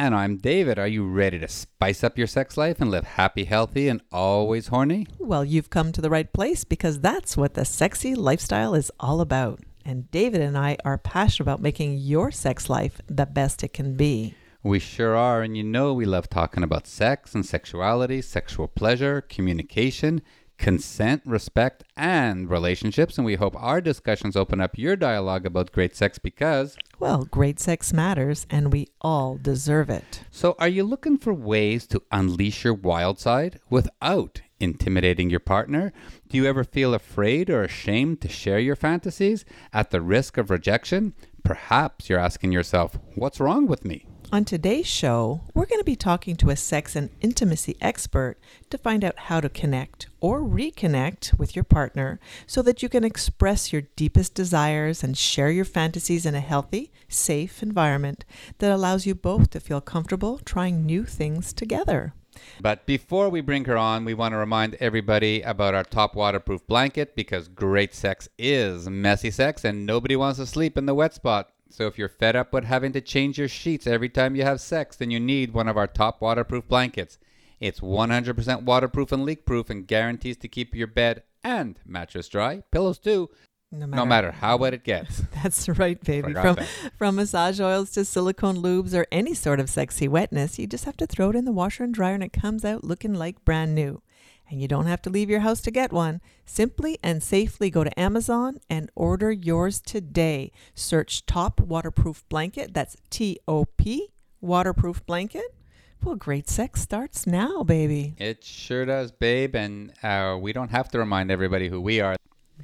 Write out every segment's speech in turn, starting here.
And I'm David. Are you ready to spice up your sex life and live happy, healthy, and always horny? Well, you've come to the right place because that's what the sexy lifestyle is all about. And David and I are passionate about making your sex life the best it can be. We sure are. And you know, we love talking about sex and sexuality, sexual pleasure, communication, consent, respect, and relationships. And we hope our discussions open up your dialogue about great sex because. Well, great sex matters and we all deserve it. So, are you looking for ways to unleash your wild side without intimidating your partner? Do you ever feel afraid or ashamed to share your fantasies at the risk of rejection? Perhaps you're asking yourself, what's wrong with me? On today's show, we're going to be talking to a sex and intimacy expert to find out how to connect or reconnect with your partner so that you can express your deepest desires and share your fantasies in a healthy, safe environment that allows you both to feel comfortable trying new things together. But before we bring her on, we want to remind everybody about our top waterproof blanket because great sex is messy sex and nobody wants to sleep in the wet spot. So if you're fed up with having to change your sheets every time you have sex, then you need one of our top waterproof blankets. It's 100% waterproof and leak proof and guarantees to keep your bed and mattress dry, pillows too, no matter, no matter how wet it gets. That's right, baby. From that. from massage oils to silicone lubes or any sort of sexy wetness, you just have to throw it in the washer and dryer and it comes out looking like brand new and you don't have to leave your house to get one. Simply and safely go to Amazon and order yours today. Search Top Waterproof Blanket. That's T O P, waterproof blanket. Well, great sex starts now, baby. It sure does, babe. And uh, we don't have to remind everybody who we are.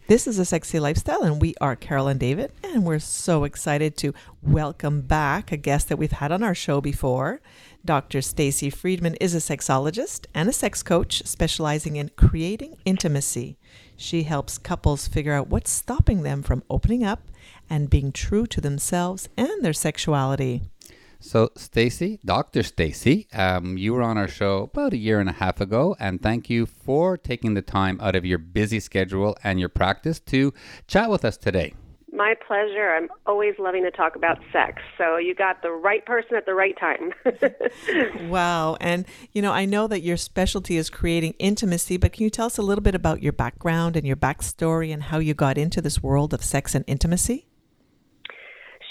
This is a sexy lifestyle, and we are Carol and David, and we're so excited to welcome back a guest that we've had on our show before. Dr. Stacy Friedman is a sexologist and a sex coach specializing in creating intimacy. She helps couples figure out what's stopping them from opening up and being true to themselves and their sexuality. So, Stacy, Dr. Stacy, um, you were on our show about a year and a half ago, and thank you for taking the time out of your busy schedule and your practice to chat with us today. My pleasure. I'm always loving to talk about sex. So you got the right person at the right time. wow. And, you know, I know that your specialty is creating intimacy, but can you tell us a little bit about your background and your backstory and how you got into this world of sex and intimacy?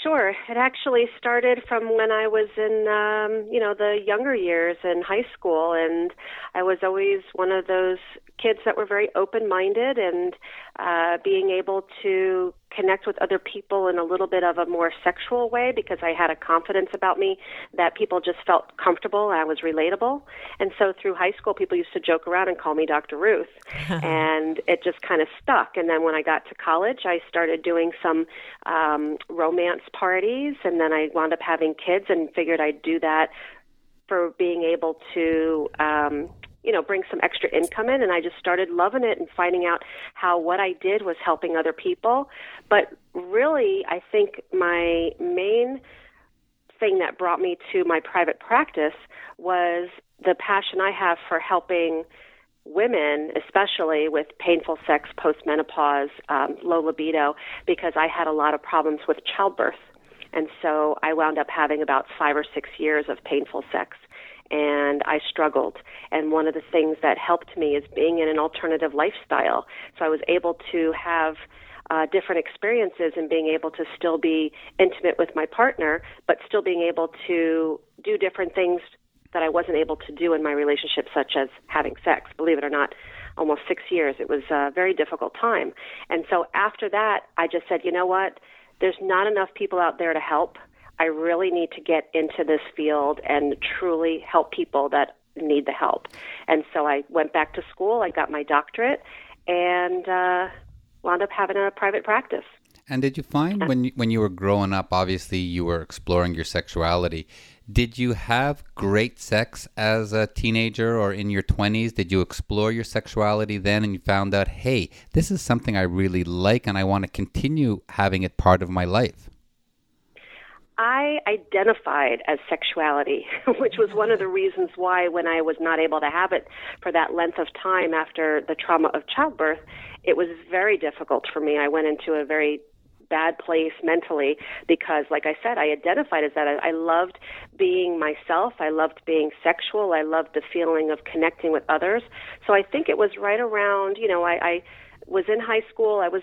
Sure. It actually started from when I was in, um, you know, the younger years in high school, and I was always one of those kids that were very open-minded and uh, being able to connect with other people in a little bit of a more sexual way because I had a confidence about me that people just felt comfortable. I was relatable. And so through high school, people used to joke around and call me Dr. Ruth. and it just kind of stuck. And then when I got to college, I started doing some um, romance parties. And then I wound up having kids and figured I'd do that for being able to um, you know bring some extra income in and i just started loving it and finding out how what i did was helping other people. But really i think my main thing that brought me to my private practice was the passion i have for helping women especially with painful sex postmenopause um, low libido because i had a lot of problems with childbirth. And so i wound up having about five or six years of painful sex and I struggled. And one of the things that helped me is being in an alternative lifestyle. So I was able to have uh, different experiences and being able to still be intimate with my partner, but still being able to do different things that I wasn't able to do in my relationship, such as having sex. Believe it or not, almost six years. It was a very difficult time. And so after that, I just said, you know what? There's not enough people out there to help. I really need to get into this field and truly help people that need the help. And so I went back to school, I got my doctorate, and uh, wound up having a private practice. And did you find when you, when you were growing up, obviously you were exploring your sexuality. Did you have great sex as a teenager or in your 20s? Did you explore your sexuality then and you found out, hey, this is something I really like and I want to continue having it part of my life? I identified as sexuality, which was one of the reasons why, when I was not able to have it for that length of time after the trauma of childbirth, it was very difficult for me. I went into a very bad place mentally because, like I said, I identified as that. I, I loved being myself. I loved being sexual. I loved the feeling of connecting with others. So I think it was right around, you know, I, I was in high school. I was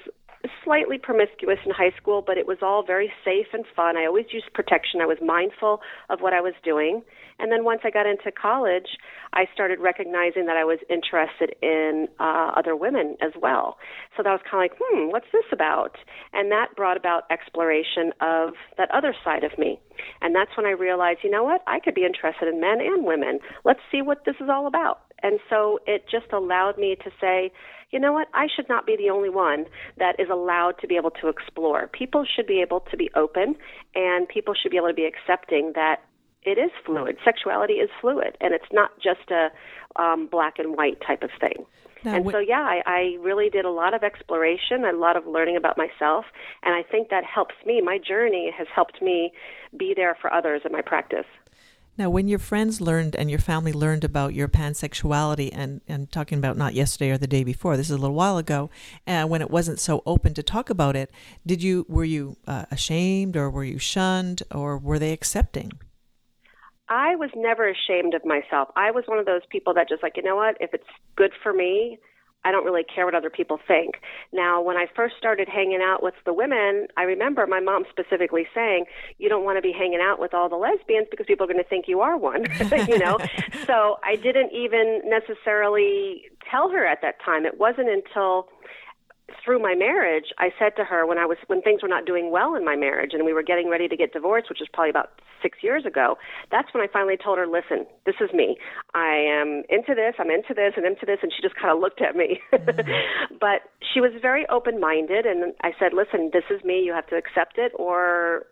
slightly promiscuous in high school, but it was all very safe and fun. I always used protection. I was mindful of what I was doing. And then once I got into college, I started recognizing that I was interested in uh, other women as well. So that was kind of like, hmm, what's this about? And that brought about exploration of that other side of me. And that's when I realized, you know what? I could be interested in men and women. Let's see what this is all about. And so it just allowed me to say, you know what? I should not be the only one that is allowed to be able to explore. People should be able to be open, and people should be able to be accepting that it is fluid. Sexuality is fluid, and it's not just a um, black and white type of thing. Now, and so, yeah, I, I really did a lot of exploration, a lot of learning about myself, and I think that helps me. My journey has helped me be there for others in my practice. Now, when your friends learned and your family learned about your pansexuality, and, and talking about not yesterday or the day before, this is a little while ago, and when it wasn't so open to talk about it, did you were you uh, ashamed or were you shunned or were they accepting? I was never ashamed of myself. I was one of those people that just like, you know what, if it's good for me, I don't really care what other people think. Now, when I first started hanging out with the women, I remember my mom specifically saying, "You don't want to be hanging out with all the lesbians because people are going to think you are one." you know. so I didn't even necessarily tell her at that time. It wasn't until through my marriage, I said to her when I was when things were not doing well in my marriage and we were getting ready to get divorced, which was probably about six years ago. That's when I finally told her, "Listen, this is me. I am into this. I'm into this, and into this." And she just kind of looked at me, but she was very open-minded, and I said, "Listen, this is me. You have to accept it, or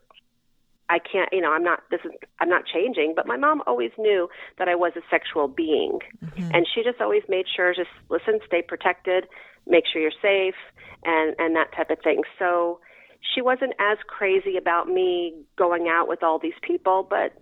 I can't, you know, I'm not, this is, I'm not changing, but my mom always knew that I was a sexual being. Mm-hmm. And she just always made sure, just listen, stay protected, make sure you're safe, and, and that type of thing. So she wasn't as crazy about me going out with all these people, but,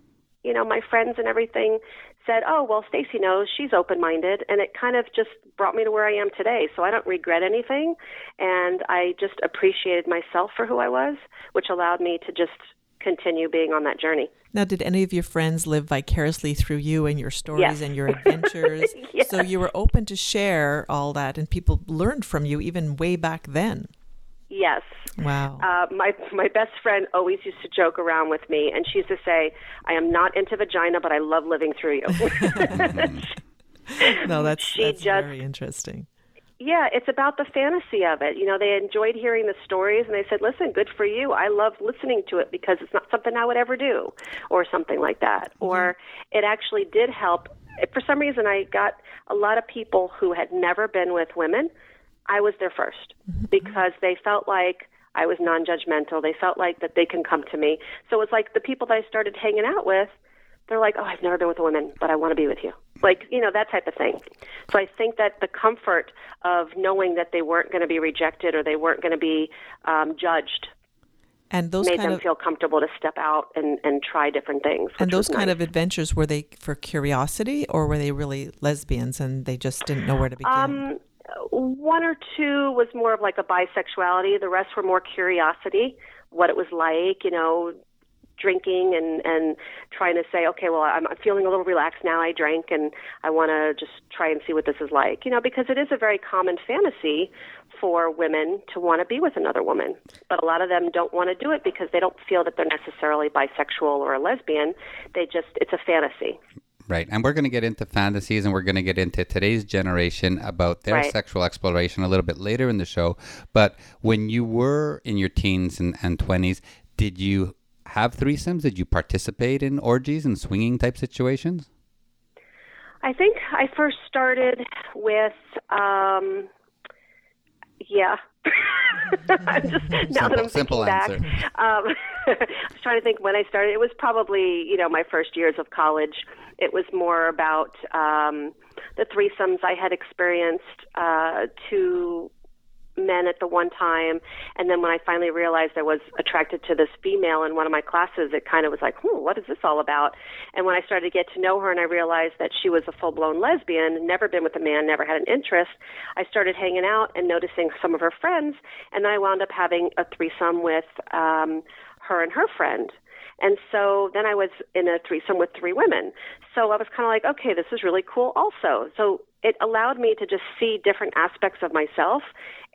you know, my friends and everything said, oh, well, Stacy knows she's open minded. And it kind of just brought me to where I am today. So I don't regret anything. And I just appreciated myself for who I was, which allowed me to just continue being on that journey. Now, did any of your friends live vicariously through you and your stories yes. and your adventures? yes. So you were open to share all that, and people learned from you even way back then. Yes. Wow. Uh, my my best friend always used to joke around with me, and she used to say, "I am not into vagina, but I love living through you." no, that's, she that's just, very interesting yeah, it's about the fantasy of it. You know, they enjoyed hearing the stories and they said, listen, good for you. I love listening to it because it's not something I would ever do or something like that. Mm-hmm. Or it actually did help. For some reason, I got a lot of people who had never been with women. I was their 1st mm-hmm. because they felt like I was non judgmental. They felt like that they can come to me. So it's like the people that I started hanging out with they're like, oh, I've never been with a woman, but I want to be with you. Like, you know, that type of thing. So I think that the comfort of knowing that they weren't going to be rejected or they weren't going to be um, judged and those made them of, feel comfortable to step out and, and try different things. And those kind nice. of adventures were they for curiosity or were they really lesbians and they just didn't know where to begin? Um, one or two was more of like a bisexuality. The rest were more curiosity, what it was like, you know, drinking and and trying to say, okay, well, I'm, I'm feeling a little relaxed now. I drank, and I want to just try and see what this is like. You know, because it is a very common fantasy for women to want to be with another woman, but a lot of them don't want to do it because they don't feel that they're necessarily bisexual or a lesbian. They just it's a fantasy. Right. And we're going to get into fantasies and we're going to get into today's generation about their right. sexual exploration a little bit later in the show. But when you were in your teens and, and 20s, did you have threesomes? Did you participate in orgies and swinging type situations? I think I first started with, um, yeah. I'm just now simple, that I'm thinking back. Um, I was trying to think when I started. It was probably you know my first years of college. It was more about um, the threesomes I had experienced uh, to men at the one time and then when i finally realized i was attracted to this female in one of my classes it kind of was like hmm what is this all about and when i started to get to know her and i realized that she was a full blown lesbian never been with a man never had an interest i started hanging out and noticing some of her friends and then i wound up having a threesome with um her and her friend and so then I was in a threesome with three women. So I was kind of like, okay, this is really cool also. So it allowed me to just see different aspects of myself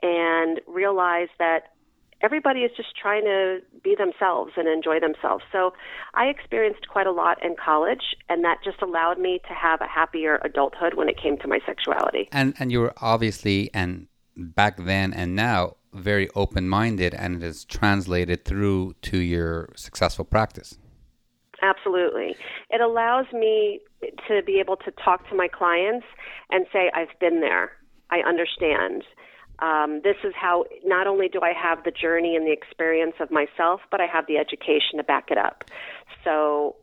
and realize that everybody is just trying to be themselves and enjoy themselves. So I experienced quite a lot in college, and that just allowed me to have a happier adulthood when it came to my sexuality. And and you were obviously and back then and now very open minded, and it is translated through to your successful practice. Absolutely. It allows me to be able to talk to my clients and say, I've been there. I understand. Um, this is how not only do I have the journey and the experience of myself, but I have the education to back it up. So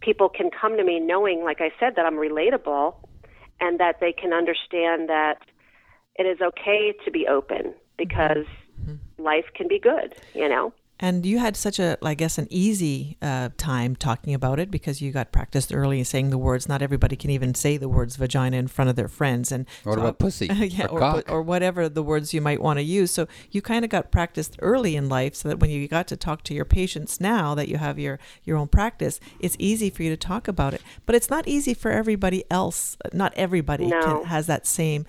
people can come to me knowing, like I said, that I'm relatable and that they can understand that it is okay to be open because mm-hmm. life can be good, you know? And you had such a, I guess, an easy uh, time talking about it because you got practiced early in saying the words. Not everybody can even say the words vagina in front of their friends. And what about pussy? yeah, or, or, or, whatever the words you might want to use. So you kind of got practiced early in life, so that when you got to talk to your patients now that you have your your own practice, it's easy for you to talk about it. But it's not easy for everybody else. Not everybody no. can, has that same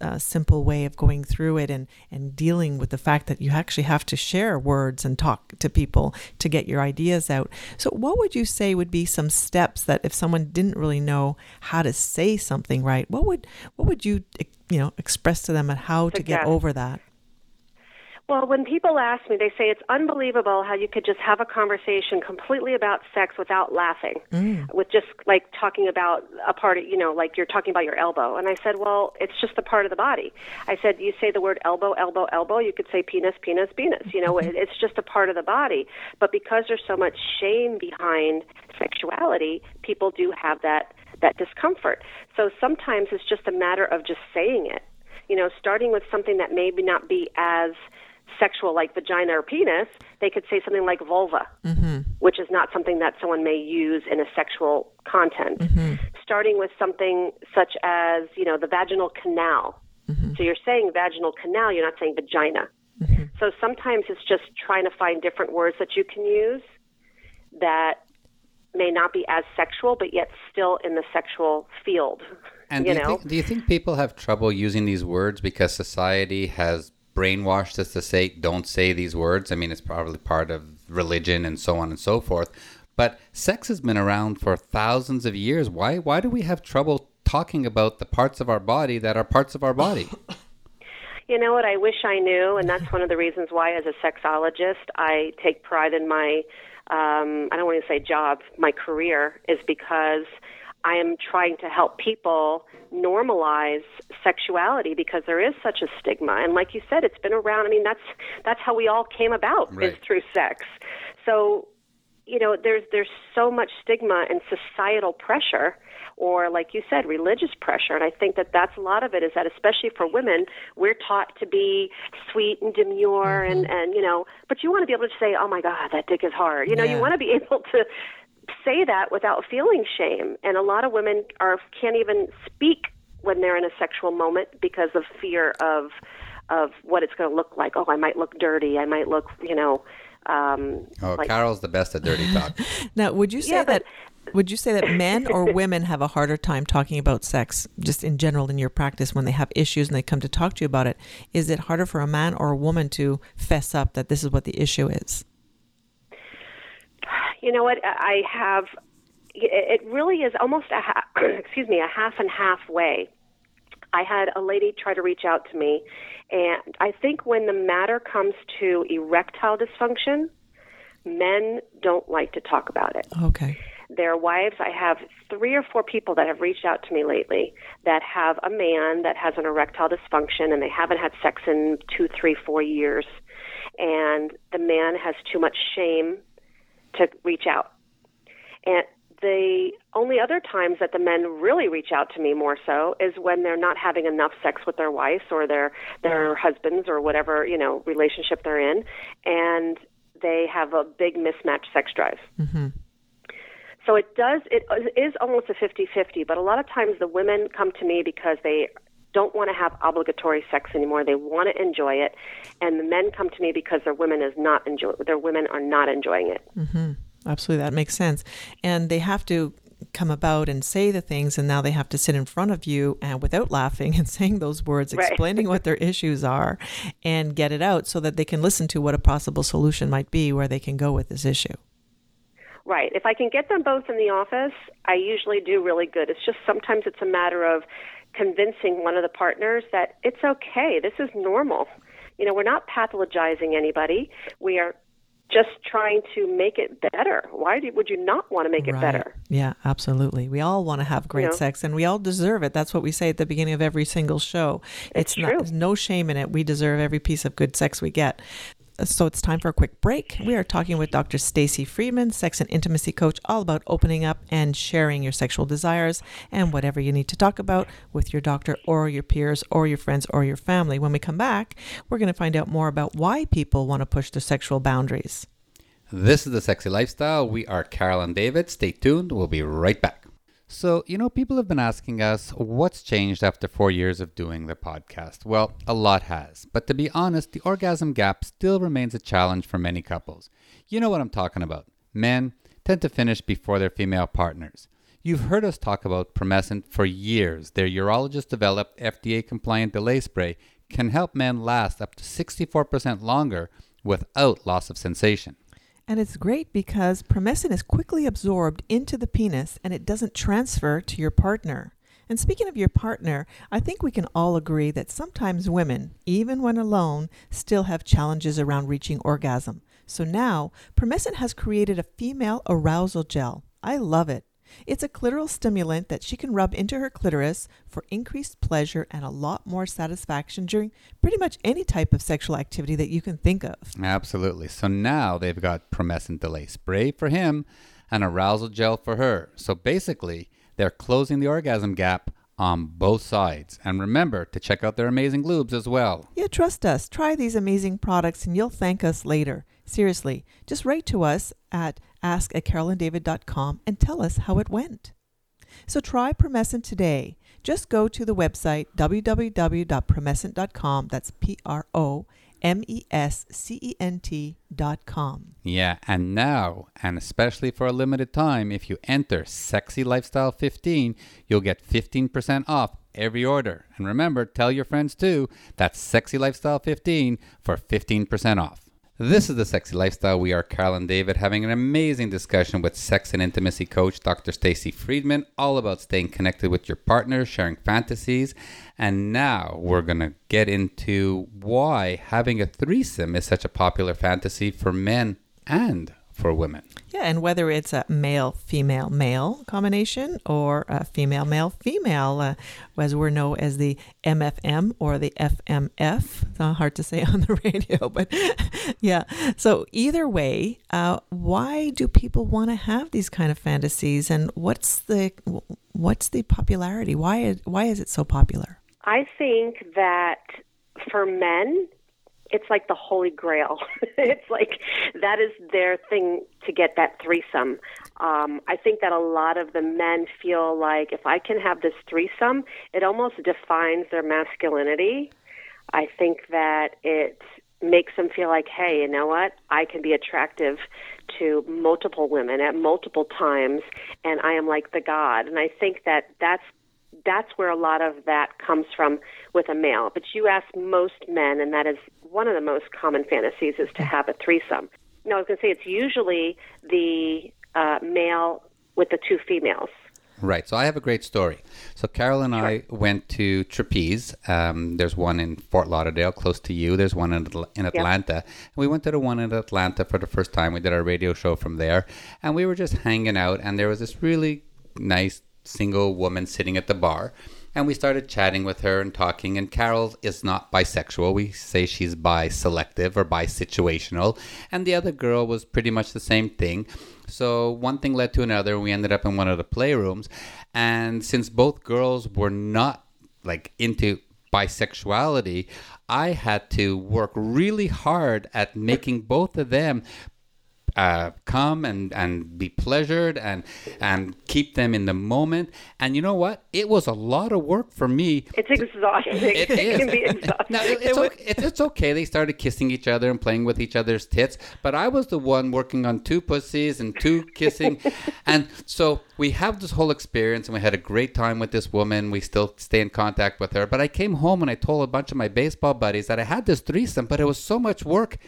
uh, simple way of going through it and and dealing with the fact that you actually have to share words and talk talk to people to get your ideas out. So, what would you say would be some steps that if someone didn't really know how to say something right, what would what would you you know express to them and how to get over that? Well, when people ask me, they say it's unbelievable how you could just have a conversation completely about sex without laughing, mm. with just like talking about a part of, you know, like you're talking about your elbow. And I said, well, it's just a part of the body. I said, you say the word elbow, elbow, elbow, you could say penis, penis, penis. You know, mm-hmm. it's just a part of the body. But because there's so much shame behind sexuality, people do have that that discomfort. So sometimes it's just a matter of just saying it. You know, starting with something that maybe not be as sexual like vagina or penis, they could say something like vulva, mm-hmm. which is not something that someone may use in a sexual content. Mm-hmm. Starting with something such as, you know, the vaginal canal. Mm-hmm. So you're saying vaginal canal, you're not saying vagina. Mm-hmm. So sometimes it's just trying to find different words that you can use that may not be as sexual, but yet still in the sexual field. And you do, you think, do you think people have trouble using these words because society has brainwashed us to say don't say these words. I mean, it's probably part of religion and so on and so forth. But sex has been around for thousands of years. Why why do we have trouble talking about the parts of our body that are parts of our body? You know what? I wish I knew, and that's one of the reasons why, as a sexologist, I take pride in my um, I don't want to say job, my career is because I am trying to help people normalize sexuality because there is such a stigma and like you said it's been around I mean that's that's how we all came about right. is through sex. So you know there's there's so much stigma and societal pressure or like you said religious pressure and i think that that's a lot of it is that especially for women we're taught to be sweet and demure mm-hmm. and and you know but you want to be able to say oh my god that dick is hard you know yeah. you want to be able to say that without feeling shame. And a lot of women are can't even speak when they're in a sexual moment because of fear of of what it's going to look like. Oh, I might look dirty. I might look, you know. Um, oh, like, Carol's the best at dirty talk. now, would you say yeah, that? Would you say that men or women have a harder time talking about sex, just in general in your practice, when they have issues and they come to talk to you about it? Is it harder for a man or a woman to fess up that this is what the issue is? You know what? I have. It really is almost a half, excuse me a half and half way. I had a lady try to reach out to me, and I think when the matter comes to erectile dysfunction, men don't like to talk about it. Okay. their wives. I have three or four people that have reached out to me lately that have a man that has an erectile dysfunction and they haven't had sex in two, three, four years. And the man has too much shame to reach out. And the only other times that the men really reach out to me more so is when they're not having enough sex with their wives or their their husbands or whatever you know relationship they're in, and they have a big mismatched sex drive. Mm-hmm. So it does it is almost a 50-50, but a lot of times the women come to me because they don't want to have obligatory sex anymore. They want to enjoy it, and the men come to me because their women is not enjoy their women are not enjoying it. Mm-hmm. Absolutely, that makes sense. And they have to come about and say the things, and now they have to sit in front of you and without laughing and saying those words, right. explaining what their issues are, and get it out so that they can listen to what a possible solution might be where they can go with this issue. Right. If I can get them both in the office, I usually do really good. It's just sometimes it's a matter of convincing one of the partners that it's okay. This is normal. You know, we're not pathologizing anybody. We are just trying to make it better. Why do, would you not want to make it right. better? Yeah, absolutely. We all want to have great you know? sex and we all deserve it. That's what we say at the beginning of every single show. It's, it's not, no shame in it. We deserve every piece of good sex we get. So it's time for a quick break. We are talking with Dr. Stacy Friedman, sex and intimacy coach, all about opening up and sharing your sexual desires and whatever you need to talk about with your doctor or your peers or your friends or your family. When we come back, we're going to find out more about why people want to push their sexual boundaries. This is the Sexy Lifestyle. We are Carol and David. Stay tuned. We'll be right back. So, you know, people have been asking us what's changed after four years of doing the podcast. Well, a lot has. But to be honest, the orgasm gap still remains a challenge for many couples. You know what I'm talking about. Men tend to finish before their female partners. You've heard us talk about Promescent for years. Their urologist developed FDA compliant delay spray can help men last up to 64% longer without loss of sensation. And it's great because promescent is quickly absorbed into the penis and it doesn't transfer to your partner. And speaking of your partner, I think we can all agree that sometimes women, even when alone, still have challenges around reaching orgasm. So now, Promescent has created a female arousal gel. I love it. It's a clitoral stimulant that she can rub into her clitoris for increased pleasure and a lot more satisfaction during pretty much any type of sexual activity that you can think of. Absolutely. So now they've got promescent delay spray for him and arousal gel for her. So basically, they're closing the orgasm gap on both sides. And remember to check out their amazing lubes as well. Yeah, trust us. Try these amazing products and you'll thank us later. Seriously, just write to us at ask at carolandavid.com and tell us how it went. So try Promescent today. Just go to the website www.promescent.com. That's P R O M E S C E N T dot com. Yeah, and now, and especially for a limited time, if you enter Sexy Lifestyle 15, you'll get 15% off every order. And remember, tell your friends too. That's Sexy Lifestyle 15 for 15% off. This is the Sexy Lifestyle. We are Carol and David having an amazing discussion with sex and intimacy coach Dr. Stacy Friedman, all about staying connected with your partner, sharing fantasies. And now we're going to get into why having a threesome is such a popular fantasy for men and for women. Yeah, and whether it's a male female male combination or a female male female, uh, as we're known as the MFM or the FMF. It's not hard to say on the radio, but yeah. So either way, uh, why do people want to have these kind of fantasies, and what's the what's the popularity? Why why is it so popular? I think that for men, it's like the holy grail. it's like that is their thing to get that threesome. Um, I think that a lot of the men feel like if I can have this threesome, it almost defines their masculinity. I think that it makes them feel like, hey, you know what? I can be attractive to multiple women at multiple times, and I am like the god. And I think that that's that's where a lot of that comes from with a male. But you ask most men, and that is one of the most common fantasies is to have a threesome. No, I was going to say it's usually the uh, male with the two females. Right. So I have a great story. So Carol and sure. I went to Trapeze. Um, there's one in Fort Lauderdale, close to you. There's one in, in Atlanta. Yep. And we went to the one in Atlanta for the first time. We did our radio show from there. And we were just hanging out. And there was this really nice single woman sitting at the bar. And we started chatting with her and talking. And Carol is not bisexual. We say she's bi-selective or bi-situational. And the other girl was pretty much the same thing. So one thing led to another. We ended up in one of the playrooms. And since both girls were not like into bisexuality, I had to work really hard at making both of them uh, come and, and be pleasured and and keep them in the moment. And you know what? It was a lot of work for me. It's exhausting. It, it can be exhausting. Now, it, it's, okay, it's, it's okay. They started kissing each other and playing with each other's tits, but I was the one working on two pussies and two kissing, and so we have this whole experience, and we had a great time with this woman. We still stay in contact with her. But I came home and I told a bunch of my baseball buddies that I had this threesome, but it was so much work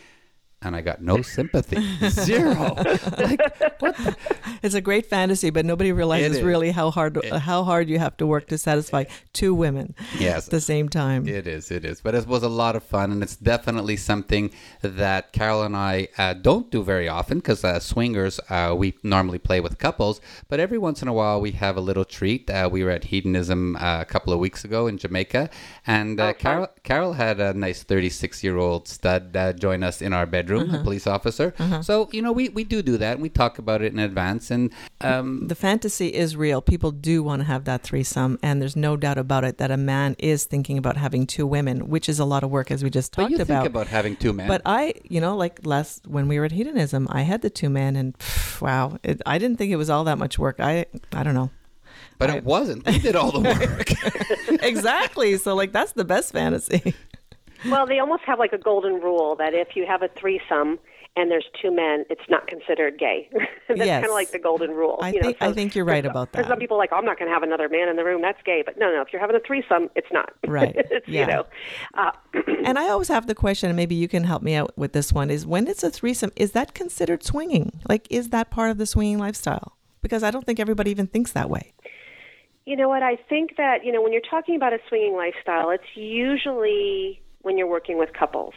and I got no sympathy. Zero. like what? The? It's a great fantasy, but nobody realizes really how hard it, how hard you have to work to satisfy two women. Yes. At the same time. It is. It is. But it was a lot of fun, and it's definitely something that Carol and I uh, don't do very often because uh, swingers uh, we normally play with couples, but every once in a while we have a little treat. Uh, we were at Hedonism uh, a couple of weeks ago in Jamaica, and uh, oh, Carol Carol had a nice 36 year old stud join us in our bedroom bedroom, uh-huh. a police officer. Uh-huh. So you know, we we do do that. And we talk about it in advance, and um, the fantasy is real. People do want to have that threesome, and there's no doubt about it that a man is thinking about having two women, which is a lot of work, as we just talked but you about. Think about having two men. But I, you know, like last when we were at hedonism, I had the two men, and pff, wow, it, I didn't think it was all that much work. I I don't know. But I, it wasn't. We did all the work. exactly. So like that's the best fantasy. Well, they almost have like a golden rule that if you have a threesome and there's two men, it's not considered gay. That's yes. kind of like the golden rule. I you know? think so I think you're right about that. Some people, like, oh, I'm not going to have another man in the room. That's gay. But no, no. If you're having a threesome, it's not. Right. it's, yeah. You know. Uh, and I always have the question, and maybe you can help me out with this one: is when it's a threesome, is that considered swinging? Like, is that part of the swinging lifestyle? Because I don't think everybody even thinks that way. You know what? I think that you know when you're talking about a swinging lifestyle, it's usually when you're working with couples.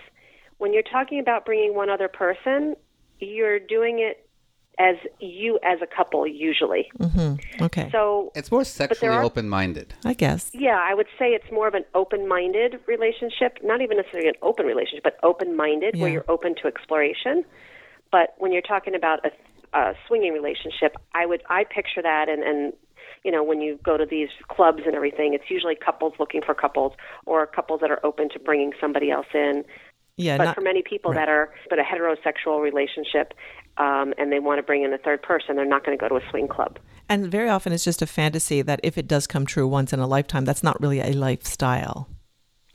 When you're talking about bringing one other person, you're doing it as you as a couple usually. Mm-hmm. Okay. So it's more sexually are, open-minded. I guess. Yeah, I would say it's more of an open-minded relationship, not even necessarily an open relationship, but open-minded, yeah. where you're open to exploration. But when you're talking about a, a swinging relationship, I would I picture that and and you know, when you go to these clubs and everything, it's usually couples looking for couples or couples that are open to bringing somebody else in. Yeah, but not, for many people right. that are but a heterosexual relationship um, and they want to bring in a third person, they're not going to go to a swing club. And very often it's just a fantasy that if it does come true once in a lifetime, that's not really a lifestyle.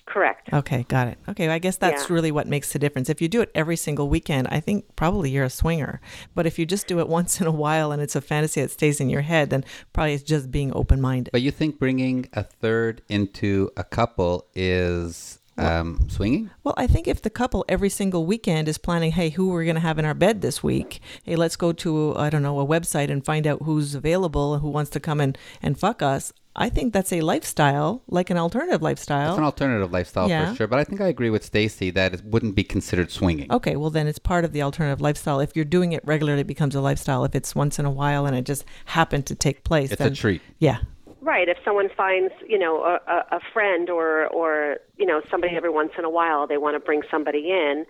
Correct. Okay, got it. Okay, I guess that's yeah. really what makes the difference. If you do it every single weekend, I think probably you're a swinger. But if you just do it once in a while and it's a fantasy that stays in your head, then probably it's just being open minded. But you think bringing a third into a couple is um, swinging? Well, I think if the couple every single weekend is planning, hey, who we're going to have in our bed this week? Hey, let's go to I don't know a website and find out who's available who wants to come and and fuck us. I think that's a lifestyle, like an alternative lifestyle. It's an alternative lifestyle yeah. for sure, but I think I agree with Stacy that it wouldn't be considered swinging. Okay, well then it's part of the alternative lifestyle. If you're doing it regularly, it becomes a lifestyle. If it's once in a while and it just happened to take place, it's then, a treat. Yeah. Right. If someone finds, you know, a, a friend or or you know somebody every once in a while, they want to bring somebody in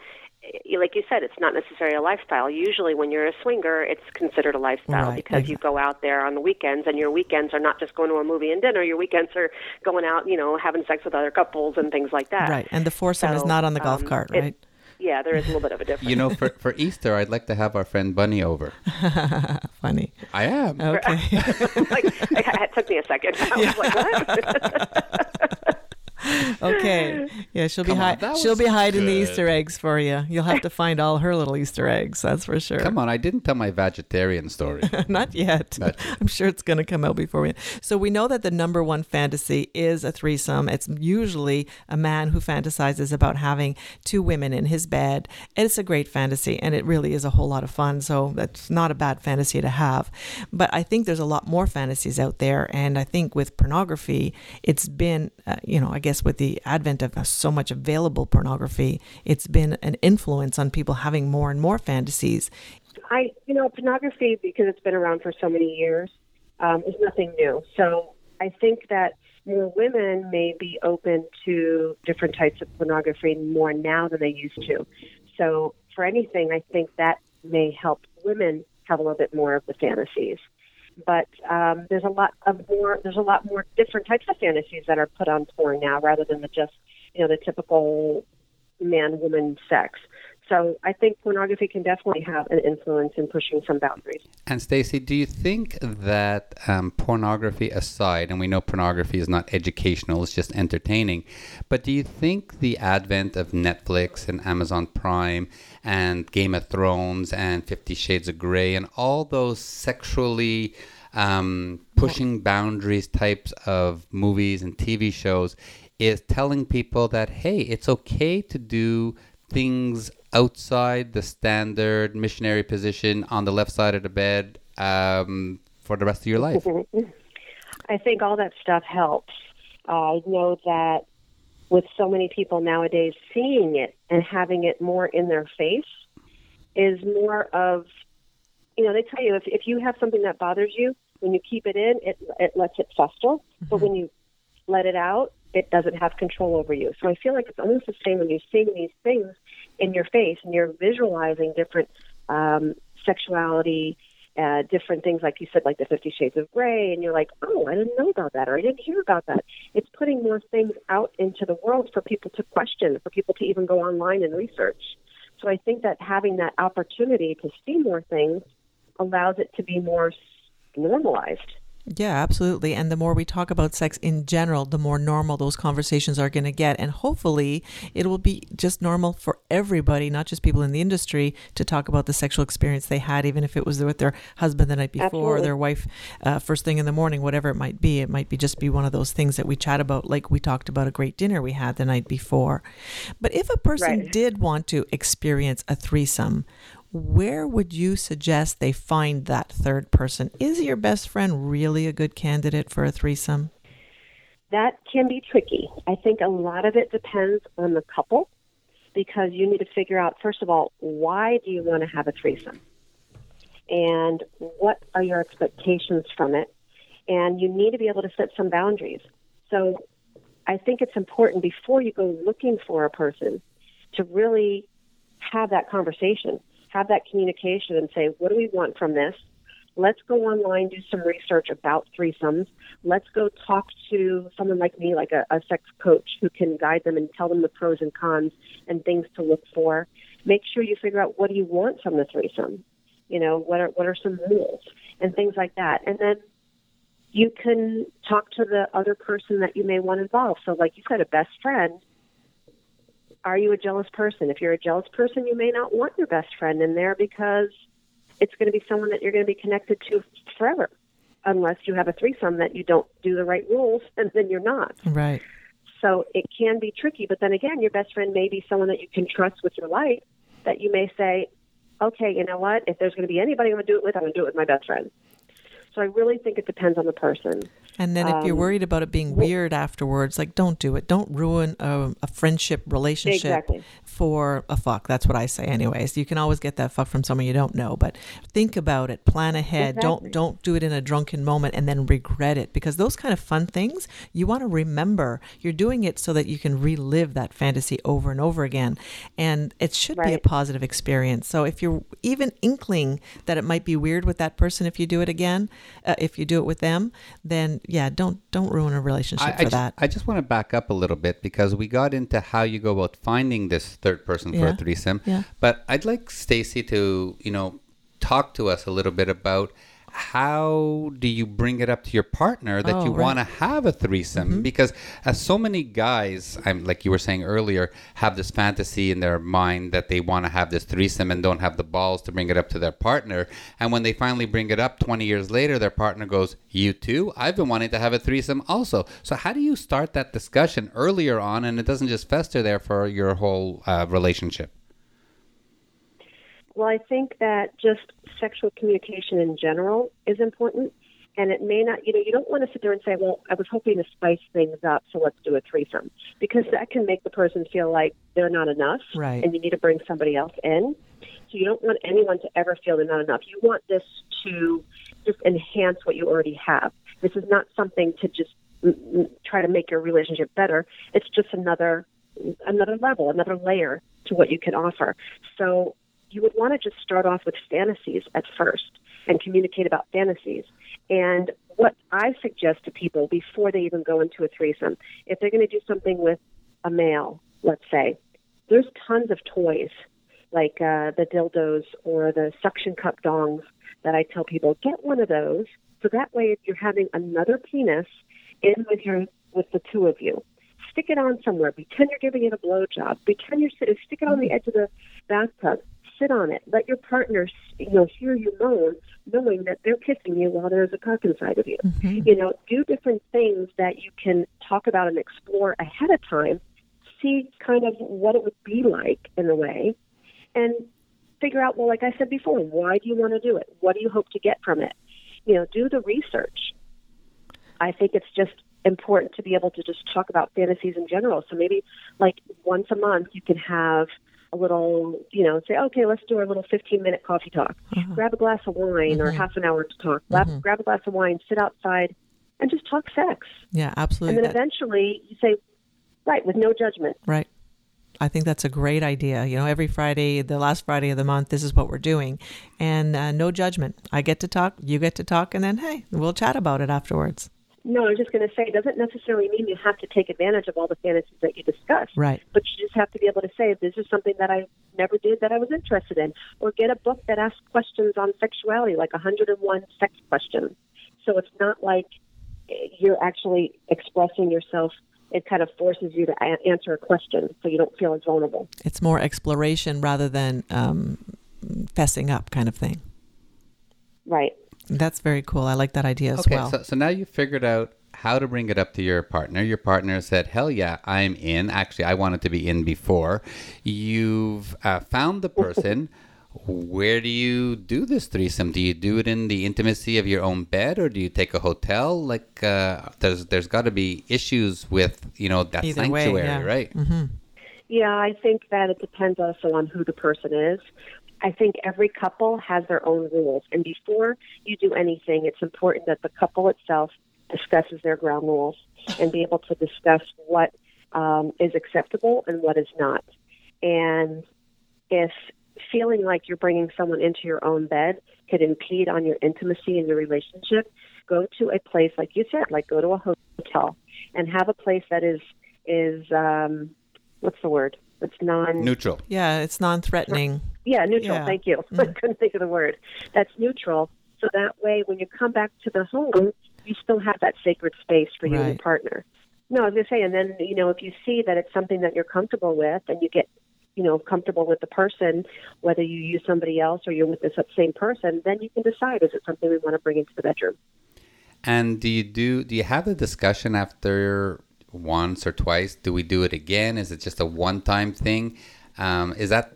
like you said, it's not necessarily a lifestyle. Usually, when you're a swinger, it's considered a lifestyle right, because exactly. you go out there on the weekends, and your weekends are not just going to a movie and dinner. Your weekends are going out, you know, having sex with other couples and things like that. Right, and the foursome so, is not on the golf um, cart, right? It, yeah, there is a little bit of a difference. You know, for, for Easter, I'd like to have our friend Bunny over. Funny. I am. Okay. like, it took me a second. I was like, what? okay. Yeah, she'll Come be hi- she'll be hiding good. the Easter eggs for you. You'll have to find all her little Easter eggs. That's for sure. Come on, I didn't tell my vegetarian story. Not yet. Not yet. I'm sure it's going to come out before we. So we know that the number one fantasy is a threesome. It's usually a man who fantasizes about having two women in his bed. It's a great fantasy, and it really is a whole lot of fun. So that's not a bad fantasy to have. But I think there's a lot more fantasies out there, and I think with pornography, it's been, uh, you know, I guess with the advent of so much available pornography, it's been an influence on people having more and more fantasies. I, you know, pornography, because it's been around for so many years, um, is nothing new. So I think that more women may be open to different types of pornography more now than they used to. So, for anything, I think that may help women have a little bit more of the fantasies but um, there's a lot of more. There's a lot more different types of fantasies that are put on porn now, rather than the just you know the typical man woman sex. So I think pornography can definitely have an influence in pushing some boundaries. And Stacy, do you think that um, pornography aside, and we know pornography is not educational, it's just entertaining, but do you think the advent of Netflix and Amazon Prime and Game of Thrones and Fifty Shades of Grey and all those sexually um, pushing boundaries types of movies and TV shows is telling people that, hey, it's okay to do things outside the standard missionary position on the left side of the bed um, for the rest of your life? I think all that stuff helps. I know that with so many people nowadays seeing it and having it more in their face is more of, you know, they tell you if, if you have something that bothers you, when you keep it in, it, it lets it fester. Mm-hmm. But when you let it out, it doesn't have control over you. So I feel like it's almost the same when you're seeing these things in your face and you're visualizing different um, sexuality, uh, different things like you said, like the Fifty Shades of Grey, and you're like, oh, I didn't know about that, or I didn't hear about that. It's putting more things out into the world for people to question, for people to even go online and research. So I think that having that opportunity to see more things allows it to be more normalized. Yeah, absolutely. And the more we talk about sex in general, the more normal those conversations are going to get. And hopefully, it will be just normal for everybody, not just people in the industry, to talk about the sexual experience they had, even if it was with their husband the night before absolutely. or their wife uh, first thing in the morning, whatever it might be. It might be just be one of those things that we chat about, like we talked about a great dinner we had the night before. But if a person right. did want to experience a threesome, where would you suggest they find that third person? Is your best friend really a good candidate for a threesome? That can be tricky. I think a lot of it depends on the couple because you need to figure out, first of all, why do you want to have a threesome? And what are your expectations from it? And you need to be able to set some boundaries. So I think it's important before you go looking for a person to really have that conversation have that communication and say, what do we want from this? Let's go online, do some research about threesomes. Let's go talk to someone like me, like a, a sex coach, who can guide them and tell them the pros and cons and things to look for. Make sure you figure out what do you want from the threesome. You know, what are what are some rules and things like that. And then you can talk to the other person that you may want involved. So, like you said, a best friend are you a jealous person? If you're a jealous person, you may not want your best friend in there because it's going to be someone that you're going to be connected to forever, unless you have a threesome that you don't do the right rules, and then you're not. Right. So it can be tricky. But then again, your best friend may be someone that you can trust with your life that you may say, okay, you know what? If there's going to be anybody I'm going to do it with, I'm going to do it with my best friend. So I really think it depends on the person. And then if you're um, worried about it being weird afterwards, like don't do it. Don't ruin a, a friendship relationship exactly. for a fuck. That's what I say anyways. You can always get that fuck from someone you don't know, but think about it, plan ahead. Exactly. Don't don't do it in a drunken moment and then regret it because those kind of fun things, you want to remember. You're doing it so that you can relive that fantasy over and over again. And it should right. be a positive experience. So if you're even inkling that it might be weird with that person if you do it again, uh, if you do it with them, then yeah, don't don't ruin a relationship I, for I that. Just, I just want to back up a little bit because we got into how you go about finding this third person yeah. for a threesome. Yeah. But I'd like Stacy to, you know, talk to us a little bit about how do you bring it up to your partner that Oh, you right. want to have a threesome? Because as so many guys, I'm like you were saying earlier, have this fantasy in their mind that they want to have this threesome and don't have the balls to bring it up to their partner. And when they finally bring it up 20 years later, their partner goes, "You too? I've been wanting to have a threesome also." So how do you start that discussion earlier on, and it doesn't just fester there for your whole uh, relationship? Well, I think that just sexual communication in general is important. And it may not, you know, you don't want to sit there and say, well, I was hoping to spice things up, so let's do a threesome. Because that can make the person feel like they're not enough. Right. And you need to bring somebody else in. So you don't want anyone to ever feel they're not enough. You want this to just enhance what you already have. This is not something to just try to make your relationship better. It's just another another level, another layer to what you can offer. So you would want to just start off with fantasies at first and communicate about fantasies. And what I suggest to people before they even go into a threesome, if they're going to do something with a male, let's say, there's tons of toys like uh, the dildos or the suction cup dongs that I tell people get one of those. So that way, if you're having another penis in with your with the two of you, stick it on somewhere. Pretend you're giving it a blowjob. Pretend you're sitting. Stick it on the mm-hmm. edge of the bathtub. Sit on it. Let your partner, you know, hear you moan, knowing that they're kissing you while there's a cock inside of you. Mm-hmm. You know, do different things that you can talk about and explore ahead of time. See kind of what it would be like in a way, and figure out. Well, like I said before, why do you want to do it? What do you hope to get from it? You know, do the research. I think it's just important to be able to just talk about fantasies in general. So maybe like once a month you can have a little, you know, say, okay, let's do our little 15 minute coffee talk. Uh-huh. Grab a glass of wine or mm-hmm. half an hour to talk. Grab, mm-hmm. grab a glass of wine, sit outside, and just talk sex. Yeah, absolutely. And then That- eventually you say, right, with no judgment. Right. I think that's a great idea. You know, every Friday, the last Friday of the month, this is what we're doing. And uh, no judgment. I get to talk, you get to talk, and then, hey, we'll chat about it afterwards. No, I was just going to say, it doesn't necessarily mean you have to take advantage of all the fantasies that you discuss. Right. But you just have to be able to say, this is something that I never did that I was interested in. Or get a book that asks questions on sexuality, like 101 sex questions. So it's not like you're actually expressing yourself. It kind of forces you to a- answer a question so you don't feel as vulnerable. It's more exploration rather than um, fessing up kind of thing. Right. That's very cool. I like that idea as Okay, well. so, so now you figured out how to bring it up to your partner. Your partner said, "Hell yeah, I'm in." Actually, I wanted to be in before. You've uh, found the person. Where do you do this threesome? Do you do it in the intimacy of your own bed, or do you take a hotel? Like, uh, there's there's got to be issues with you know that Either way, sanctuary, yeah. right? Yeah, I think that it depends also on who the person is. I think every couple has their own rules. And before you do anything, it's important that the couple itself discusses their ground rules and be able to discuss what um, is acceptable and what is not. And if feeling like you're bringing someone into your own bed could impede on your intimacy in your relationship, go to a place like you said, like go to a hotel and have a place that is is um, what's the word? It's non Neutral. yeah, it's non threatening. yeah, neutral. Yeah. Thank you. I mm. couldn't think of the word. That's neutral. So that way, when you come back to the home, you still have that sacred space for you and your Right. partner. No, I was going to say, and then, you know, if you see that it's something that you're comfortable with and you get, you know, comfortable with the person, whether you use somebody else or you're with this same person, then you can decide is it something we want to bring into the bedroom. And do you do do you have a discussion after once or twice? Do we do it again? Is it just a one time thing? Um, is that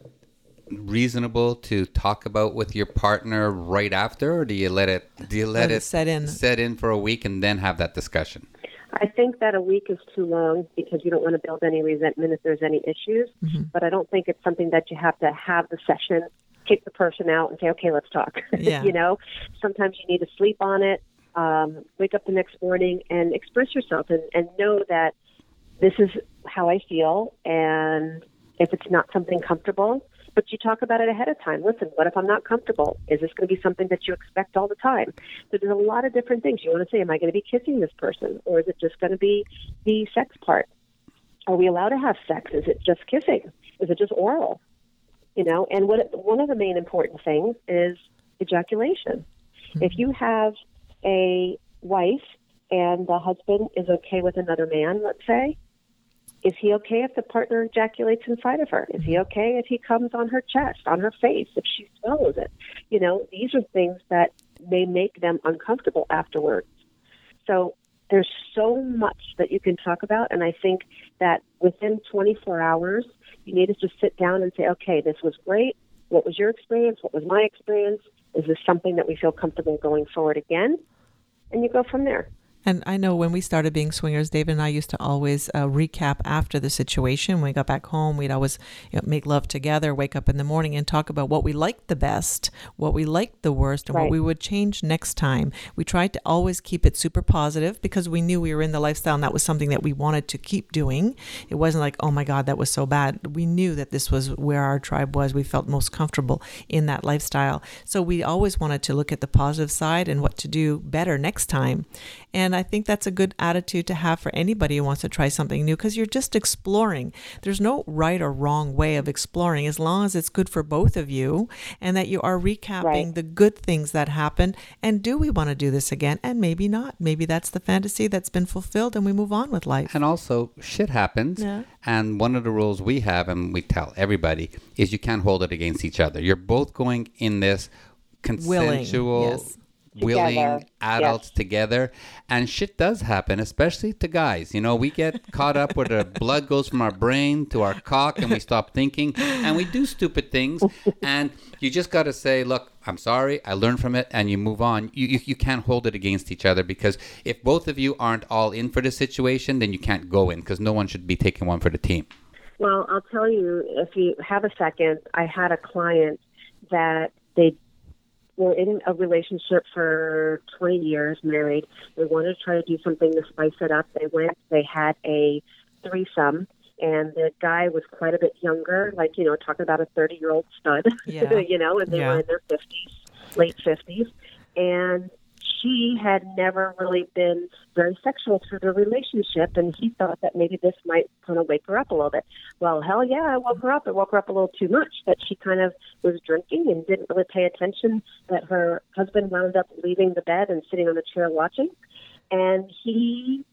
reasonable to talk about with your partner right after, or do you let it do you let, Let it it set in. set in for a week and then have that discussion? I think that a week is too long because you don't want to build any resentment if there's any issues. Mm-hmm. But I don't think it's something that you have to have the session, kick the person out, and say, "Okay, let's talk." Yeah. you know, sometimes you need to sleep on it, um, wake up the next morning, and express yourself, and, and know that this is how I feel, and if it's not something comfortable. But you talk about it ahead of time. Listen, what if I'm not comfortable? Is this going to be something that you expect all the time? So there's a lot of different things. You want to say, am I going to be kissing this person? Or is it just going to be the sex part? Are we allowed to have sex? Is it just kissing? Is it just oral? You know, and what one of the main important things is ejaculation. Mm-hmm. If you have a wife and the husband is okay with another man, let's say, is he okay if the partner ejaculates inside of her? Is he mm-hmm. okay if he comes on her chest, on her face, if she swallows it? You know, these are things that may make them uncomfortable afterwards. So there's so much that you can talk about, and I think that within 24 hours, you need to just sit down and say, okay, this was great. What was your experience? What was my experience? Is this something that we feel comfortable going forward again? And you go from there. And I know when we started being swingers, David and I used to always uh, recap after the situation. When we got back home, we'd always you know, make love together, wake up in the morning, and talk about what we liked the best, what we liked the worst, and right. what we would change next time. We tried to always keep it super positive because we knew we were in the lifestyle and that was something that we wanted to keep doing. It wasn't like, oh my God, that was so bad. We knew that this was where our tribe was. We felt most comfortable in that lifestyle. So we always wanted to look at the positive side and what to do better next time. And I think that's a good attitude to have for anybody who wants to try something new because you're just exploring. There's no right or wrong way of exploring as long as it's good for both of you and that you are recapping right. the good things that happened. And do we want to do this again? And maybe not. Maybe that's the fantasy that's been fulfilled and we move on with life. And also, shit happens. Yeah. And one of the rules we have, and we tell everybody, is you can't hold it against each other. You're both going in this consensual. Willing, yes willing adults yes. together. And shit does happen especially to guys. You know we get caught up where the blood goes from our brain to our cock and we stop thinking. And we do stupid things. And you just got to say look i'm sorry. I learned from it. And you move on. You, you, you can't hold it against each other because if both of you aren't all in for the situation then you can't go in because no one should be taking one for the team. Well i'll tell you if you have a second i had a client that they were in a relationship for 20 years, married. They wanted to try to do something to spice it up. They went, they had a threesome, and the guy was quite a bit younger, like, you know, talking about a 30 year old stud, yeah. you know, and they yeah. were in their 50s, late 50s. And she had never really been very sexual through the relationship, and he thought that maybe this might kind of wake her up a little bit. Well, hell yeah, I woke her up. It woke her up a little too much that she kind of was drinking and didn't really pay attention that her husband wound up leaving the bed and sitting on the chair watching. And he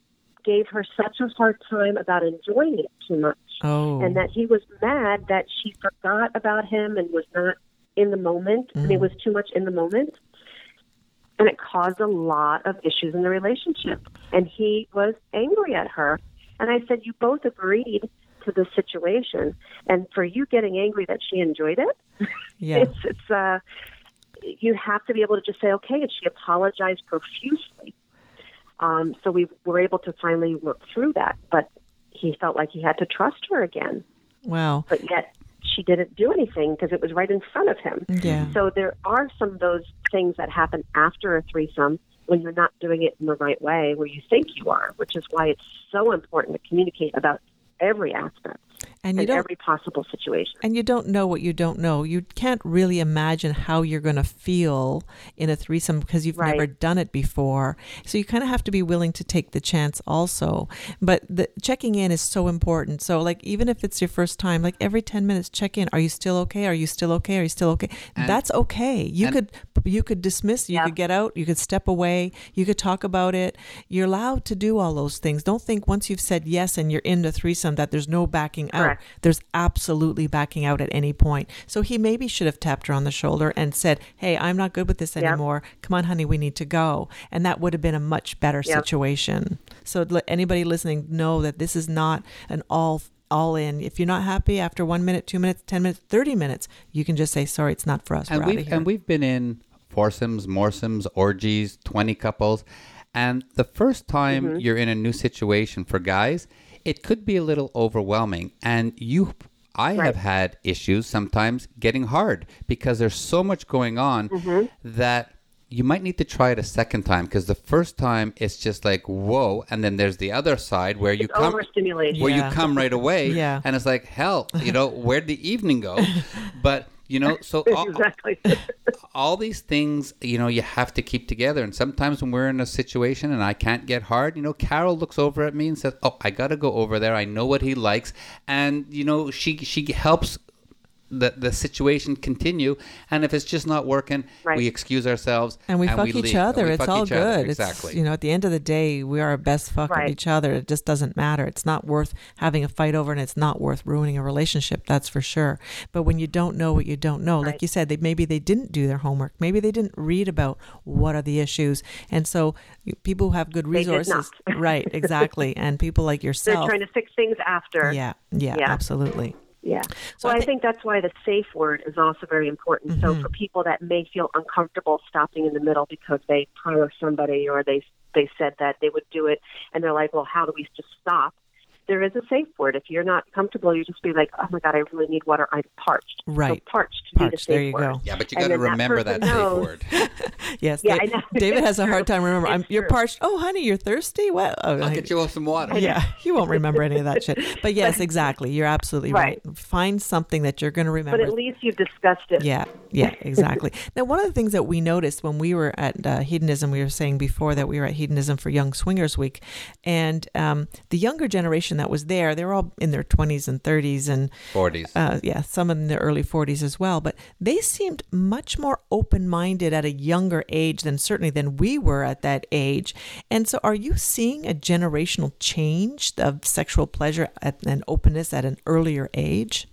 gave her such a hard time about enjoying it too much. Oh. And that he was mad that she forgot about him and was not in the moment. Mm. I mean, it was too much in the moment and it caused a lot of issues in the relationship. And he was angry at her. And I said, You both agreed to the situation. And for you getting angry that she enjoyed it, yeah. it's, it's, uh, you have to be able to just say, okay. And she apologized profusely. Um, so we were able to finally work through that. But he felt like he had to trust her again. Wow. But yet she didn't do anything because it was right in front of him. Yeah. So there are some of those things that happen after a threesome when you're not doing it in the right way where you think you are, which is why it's so important to communicate about every aspect and you in don't, every possible situation. And you don't know what you don't know. You can't really imagine how you're going to feel in a threesome because you've right. never done it before. So you kind of have to be willing to take the chance also. But the checking in is so important. So like even if it's your first time, like every 10 minutes check in, are you still okay? Are you still okay? Are you still okay? And, That's okay. You could you could dismiss, you yep. could get out, you could step away, you could talk about it. You're allowed to do all those things. Don't think once you've said yes and you're in the threesome that there's no backing out. Correct. There's absolutely backing out at any point. So he maybe should have tapped her on the shoulder and said, Hey, I'm not good with this anymore. Yep. Come on, honey, we need to go. And that would have been a much better yep. situation. So let anybody listening know that this is not an all all in. If you're not happy after one minute, two minutes, ten minutes, thirty minutes, you can just say, "Sorry, it's not for us." And we've and we've been in foursomes, moresomes, orgies, twenty couples, and the first time mm-hmm. you're in a new situation for guys, it could be a little overwhelming. And you, I right. have had issues sometimes getting hard because there's so much going on mm-hmm. that you might need to try it a second time because the first time it's just like whoa, and then there's the other side where you it's come where yeah. you come right away, yeah. and it's like hell, you know, where'd the evening go? But you know so all, exactly. all these things you know you have to keep together. And sometimes when we're in a situation and i can't get hard you know carol looks over at me and says oh i gotta go over there. I know what he likes. And you know she she helps the, the situation continue. And if it's just not working, right. we excuse ourselves and we and fuck we each leave. other. it's all good. Other. Exactly. It's, you know, at the end of the day, we are our best fuck right. of each other. It just doesn't matter. It's not worth having a fight over, and it's not worth ruining a relationship. That's for sure. But when you don't know what you don't know, right. like you said, they maybe they didn't do their homework. Maybe they didn't read about what are the issues, and so people who have good resources, right? Exactly. and people like yourself, they're trying to fix things after. Yeah. Yeah. yeah. Absolutely. Yeah. So well, I, think that's why the safe word is also very important. Mm-hmm. So for people that may feel uncomfortable stopping in the middle because they promised somebody or they they said that they would do it and they're like, well, how do we just stop? There is a safe word. If you're not comfortable, you just be like, "Oh my God, I really need water. I'm parched." Right. So parched. Parched. The there you word. go. Yeah, but you got to remember that, that safe word. yes. Yeah, Dave, David has a hard time remembering. you're parched. Oh, honey, you're thirsty. What? Oh, I'll get you some water. Yeah, you won't remember any of that shit. But yes, exactly. You're absolutely right. right. Find something that you're going to remember. But at least you've discussed it. Yeah. Yeah. Exactly. now, one of the things that we noticed when we were at uh, hedonism, we were saying before that we were at hedonism for Young Swingers Week, and um, the younger generation that was there, they were all in their 20s and 30s and 40s. Uh, yeah, some in their early 40s as well. But they seemed much more open minded at a younger age than certainly than we were at that age. And so, are you seeing a generational change of sexual pleasure at, and openness at an earlier age?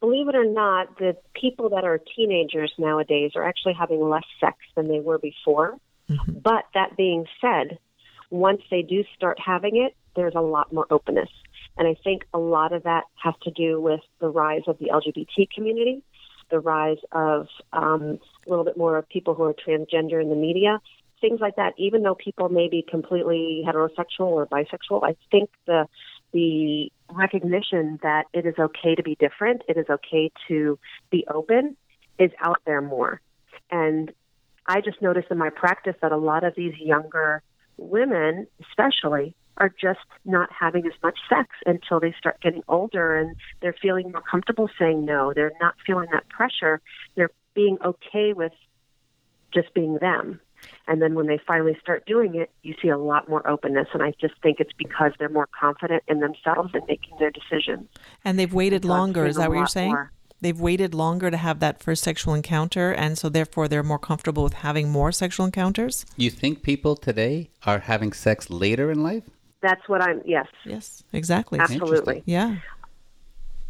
Believe it or not, the people that are teenagers nowadays are actually having less sex than they were before. Mm-hmm. But that being said, once they do start having it, there's a lot more openness. And I think a lot of that has to do with the rise of the LGBT community, the rise of um, a little bit more of people who are transgender in the media, things like that. Even though people may be completely heterosexual or bisexual, I think the the recognition that it is okay to be different, it is okay to be open, is out there more. And I just noticed in my practice that a lot of these younger women, especially, are just not having as much sex until they start getting older and they're feeling more comfortable saying no. They're not feeling that pressure. They're being okay with just being them. And then when they finally start doing it, you see a lot more openness. And I just think it's because they're more confident in themselves and making their decisions. And they've waited longer. Is that what you're saying? More. They've waited longer to have that first sexual encounter, and so therefore they're more comfortable with having more sexual encounters. You think people today are having sex later in life? That's what I'm. Yes. Yes. Exactly. Absolutely. Yeah.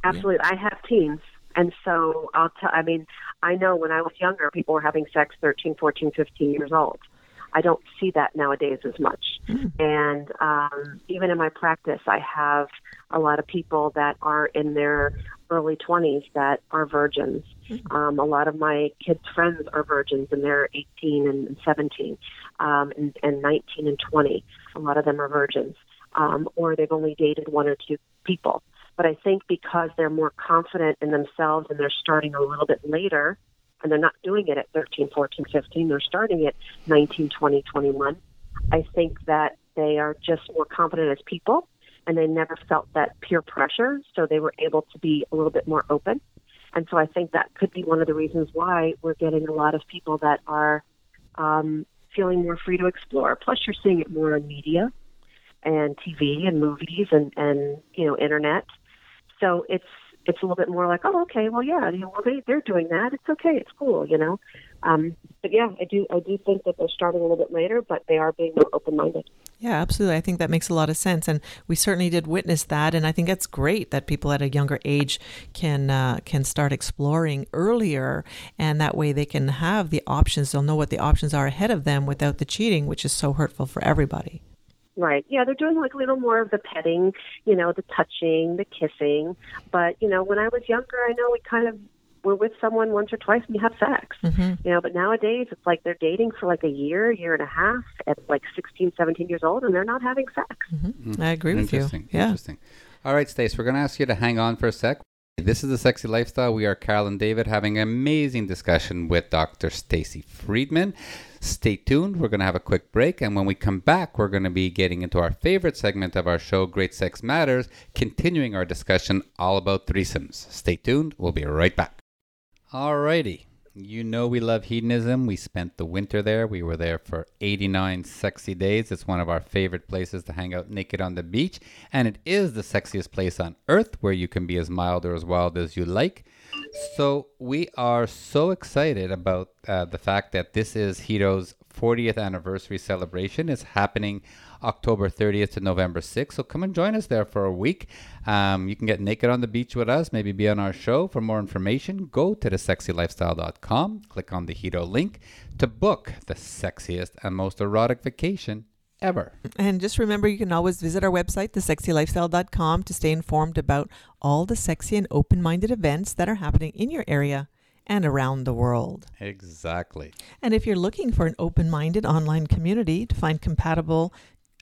Absolutely. Yeah. I have teens, and so I'll tell. I mean, I know when I was younger, people were having sex 13, 14, 15 years old. I don't see that nowadays as much. Mm-hmm. And um, even in my practice, I have a lot of people that are in their early 20s that are virgins. Mm-hmm. Um, a lot of my kids' friends are virgins, and they're 18 and 17 um, and, and 19 and 20. A lot of them are virgins, um, or they've only dated one or two people. But I think because they're more confident in themselves and they're starting a little bit later, and they're not doing it at 13, 14, 15, they're starting at 19, 20, 21. I think that they are just more confident as people and they never felt that peer pressure, so they were able to be a little bit more open. And so I think that could be one of the reasons why we're getting a lot of people that are um, feeling more free to explore. Plus, you're seeing it more in media and TV and movies and and you know internet. So it's it's a little bit more like, oh, okay, well, yeah, you know, well, they they're doing that. It's okay, it's cool, you know. Um, but yeah, I do I do think that they're starting a little bit later, but they are being more open minded. Yeah, absolutely. I think that makes a lot of sense, and we certainly did witness that. And I think that's great that people at a younger age can uh, can start exploring earlier, and that way they can have the options. They'll know what the options are ahead of them without the cheating, which is so hurtful for everybody. Right. Yeah, they're doing like a little more of the petting, you know, the touching, the kissing. But you know, when I was younger, I know we kind of we're with someone once or twice and you have sex. Mm-hmm. You know, but nowadays it's like they're dating for like a year, year and a half at like 16, 17 years old and they're not having sex. Mm-hmm. Mm-hmm. I agree with you. Yeah. Interesting. All right, Stace, we're going to ask you to hang on for a sec. This is the Sexy Lifestyle. We are Carol and David having an amazing discussion with Dr. Stacy Friedman. Stay tuned. We're going to have a quick break. And when we come back, we're going to be getting into our favorite segment of our show, Great Sex Matters, continuing our discussion all about threesomes. Stay tuned. We'll be right back. Alrighty. You know we love hedonism. We spent the winter there. We were there for 89 sexy days. It's one of our favorite places to hang out naked on the beach, and it is the sexiest place on earth where you can be as mild or as wild as you like. So we are so excited about uh, the fact that this is Hedo's 40th anniversary celebration. It's happening October 30th to November 6th. So come and join us there for a week. Um, you can get naked on the beach with us, maybe be on our show. For more information, go to thesexylifestyle.com, click on the Hedo link to book the sexiest and most erotic vacation ever. And just remember, you can always visit our website, thesexylifestyle.com, to stay informed about all the sexy and open minded events that are happening in your area and around the world. Exactly. And if you're looking for an open minded online community to find compatible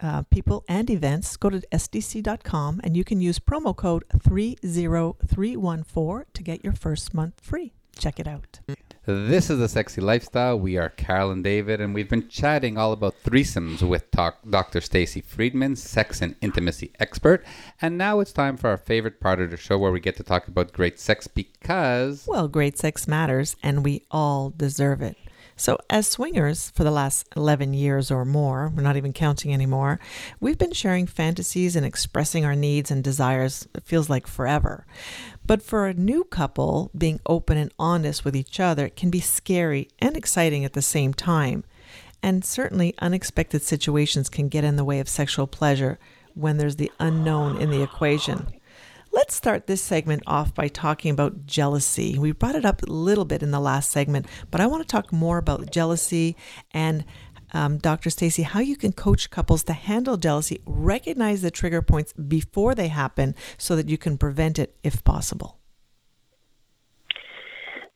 uh, people and events, go to sdc.com and you can use promo code 30314 to get your first month free. Check it out. This is the Sexy Lifestyle. We are Carol and David, and we've been chatting all about threesomes with talk, Dr. Stacy Friedman, sex and intimacy expert. And now it's time for our favorite part of the show where we get to talk about great sex because. Well, great sex matters, and we all deserve it. So, as swingers for the last 11 years or more, we're not even counting anymore, we've been sharing fantasies and expressing our needs and desires, it feels like forever. But for a new couple, being open and honest with each other can be scary and exciting at the same time. And certainly, unexpected situations can get in the way of sexual pleasure when there's the unknown in the equation. Let's start this segment off by talking about jealousy. We brought it up a little bit in the last segment, but I want to talk more about jealousy and um, Dr. Stacy, how you can coach couples to handle jealousy, recognize the trigger points before they happen so that you can prevent it if possible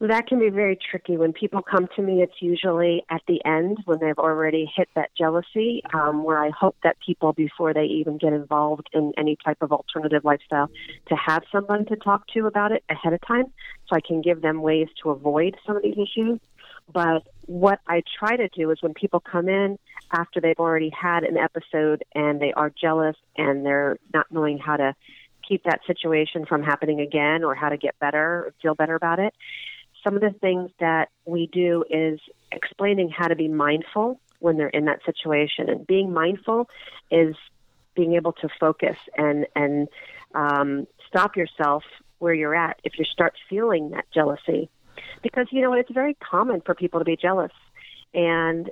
that can be very tricky. When people come to me, it's usually at the end when they've already hit that jealousy, um, where I hope that people, before they even get involved in any type of alternative lifestyle, to have someone to talk to about it ahead of time so I can give them ways to avoid some of these issues. But what I try to do is when people come in after they've already had an episode and they are jealous and they're not knowing how to keep that situation from happening again or how to get better, feel better about it, some of the things that we do is explaining how to be mindful when they're in that situation. And being mindful is being able to focus and and um, stop yourself where you're at if you start feeling that jealousy, because you know it's very common for people to be jealous, and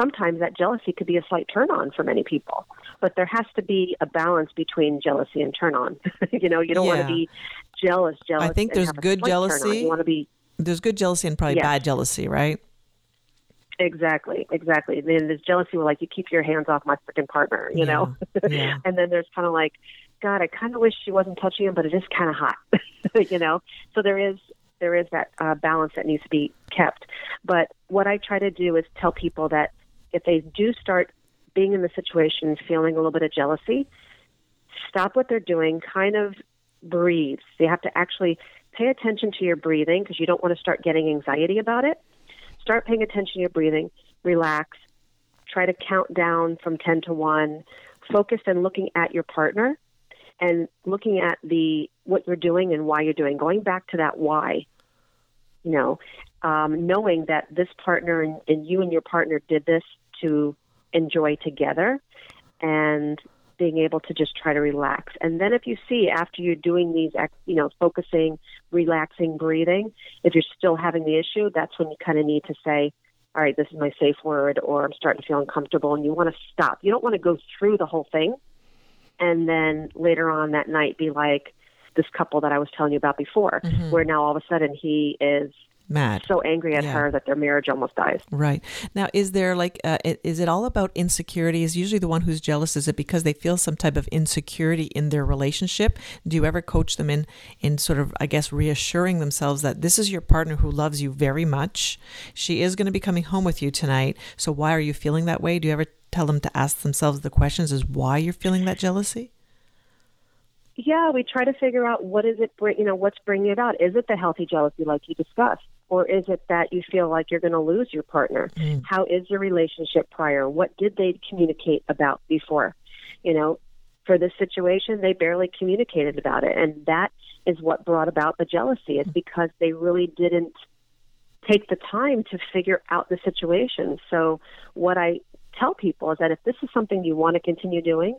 sometimes that jealousy could be a slight turn on for many people. But there has to be a balance between jealousy and turn on. you know, you don't yeah. want to be jealous, jealous. I think there's good jealousy. You want to be there's good jealousy and probably bad jealousy, right? Exactly, exactly. And Then there's jealousy where like you keep your hands off my freaking partner, you yeah. know. Yeah. and then there's kind of like, God, I kind of wish she wasn't touching him, but it is kind of hot, you know. So there is there is that uh, balance that needs to be kept. But what I try to do is tell people that if they do start being in the situation, feeling a little bit of jealousy, stop what they're doing, kind of breathe. They have to actually pay attention to your breathing because you don't want to start getting anxiety about it. Start paying attention to your breathing, relax, try to count down from 10 to 1, focus and looking at your partner and looking at the what you're doing and why you're doing, going back to that why. You know, um, knowing that this partner and, and you and your partner did this to enjoy together and being able to just try to relax. And then if you see after you're doing these, you know, focusing, relaxing, breathing, if you're still having the issue, that's when you kind of need to say, all right, this is my safe word, or I'm starting to feel uncomfortable, and you want to stop. You don't want to go through the whole thing and then later on that night be like this couple that I was telling you about before, mm-hmm. where now all of a sudden he is mad. So angry at yeah. her that their marriage almost dies. Right. Now is there like uh, is it all about insecurity? Is usually the one who's jealous is it because they feel some type of insecurity in their relationship? Do you ever coach them in in sort of i guess reassuring themselves that this is your partner who loves you very much. She is going to be coming home with you tonight. So why are you feeling that way? Do you ever tell them to ask themselves the questions is why you're feeling that jealousy? Yeah, we try to figure out what is it, you know, what's bringing it out. Is it the healthy jealousy like you discussed? Or is it that you feel like you're going to lose your partner? Mm. How is your relationship prior? What did they communicate about before? You know, for this situation, they barely communicated about it. And that is what brought about the jealousy, is because they really didn't take the time to figure out the situation. So, what I tell people is that if this is something you want to continue doing,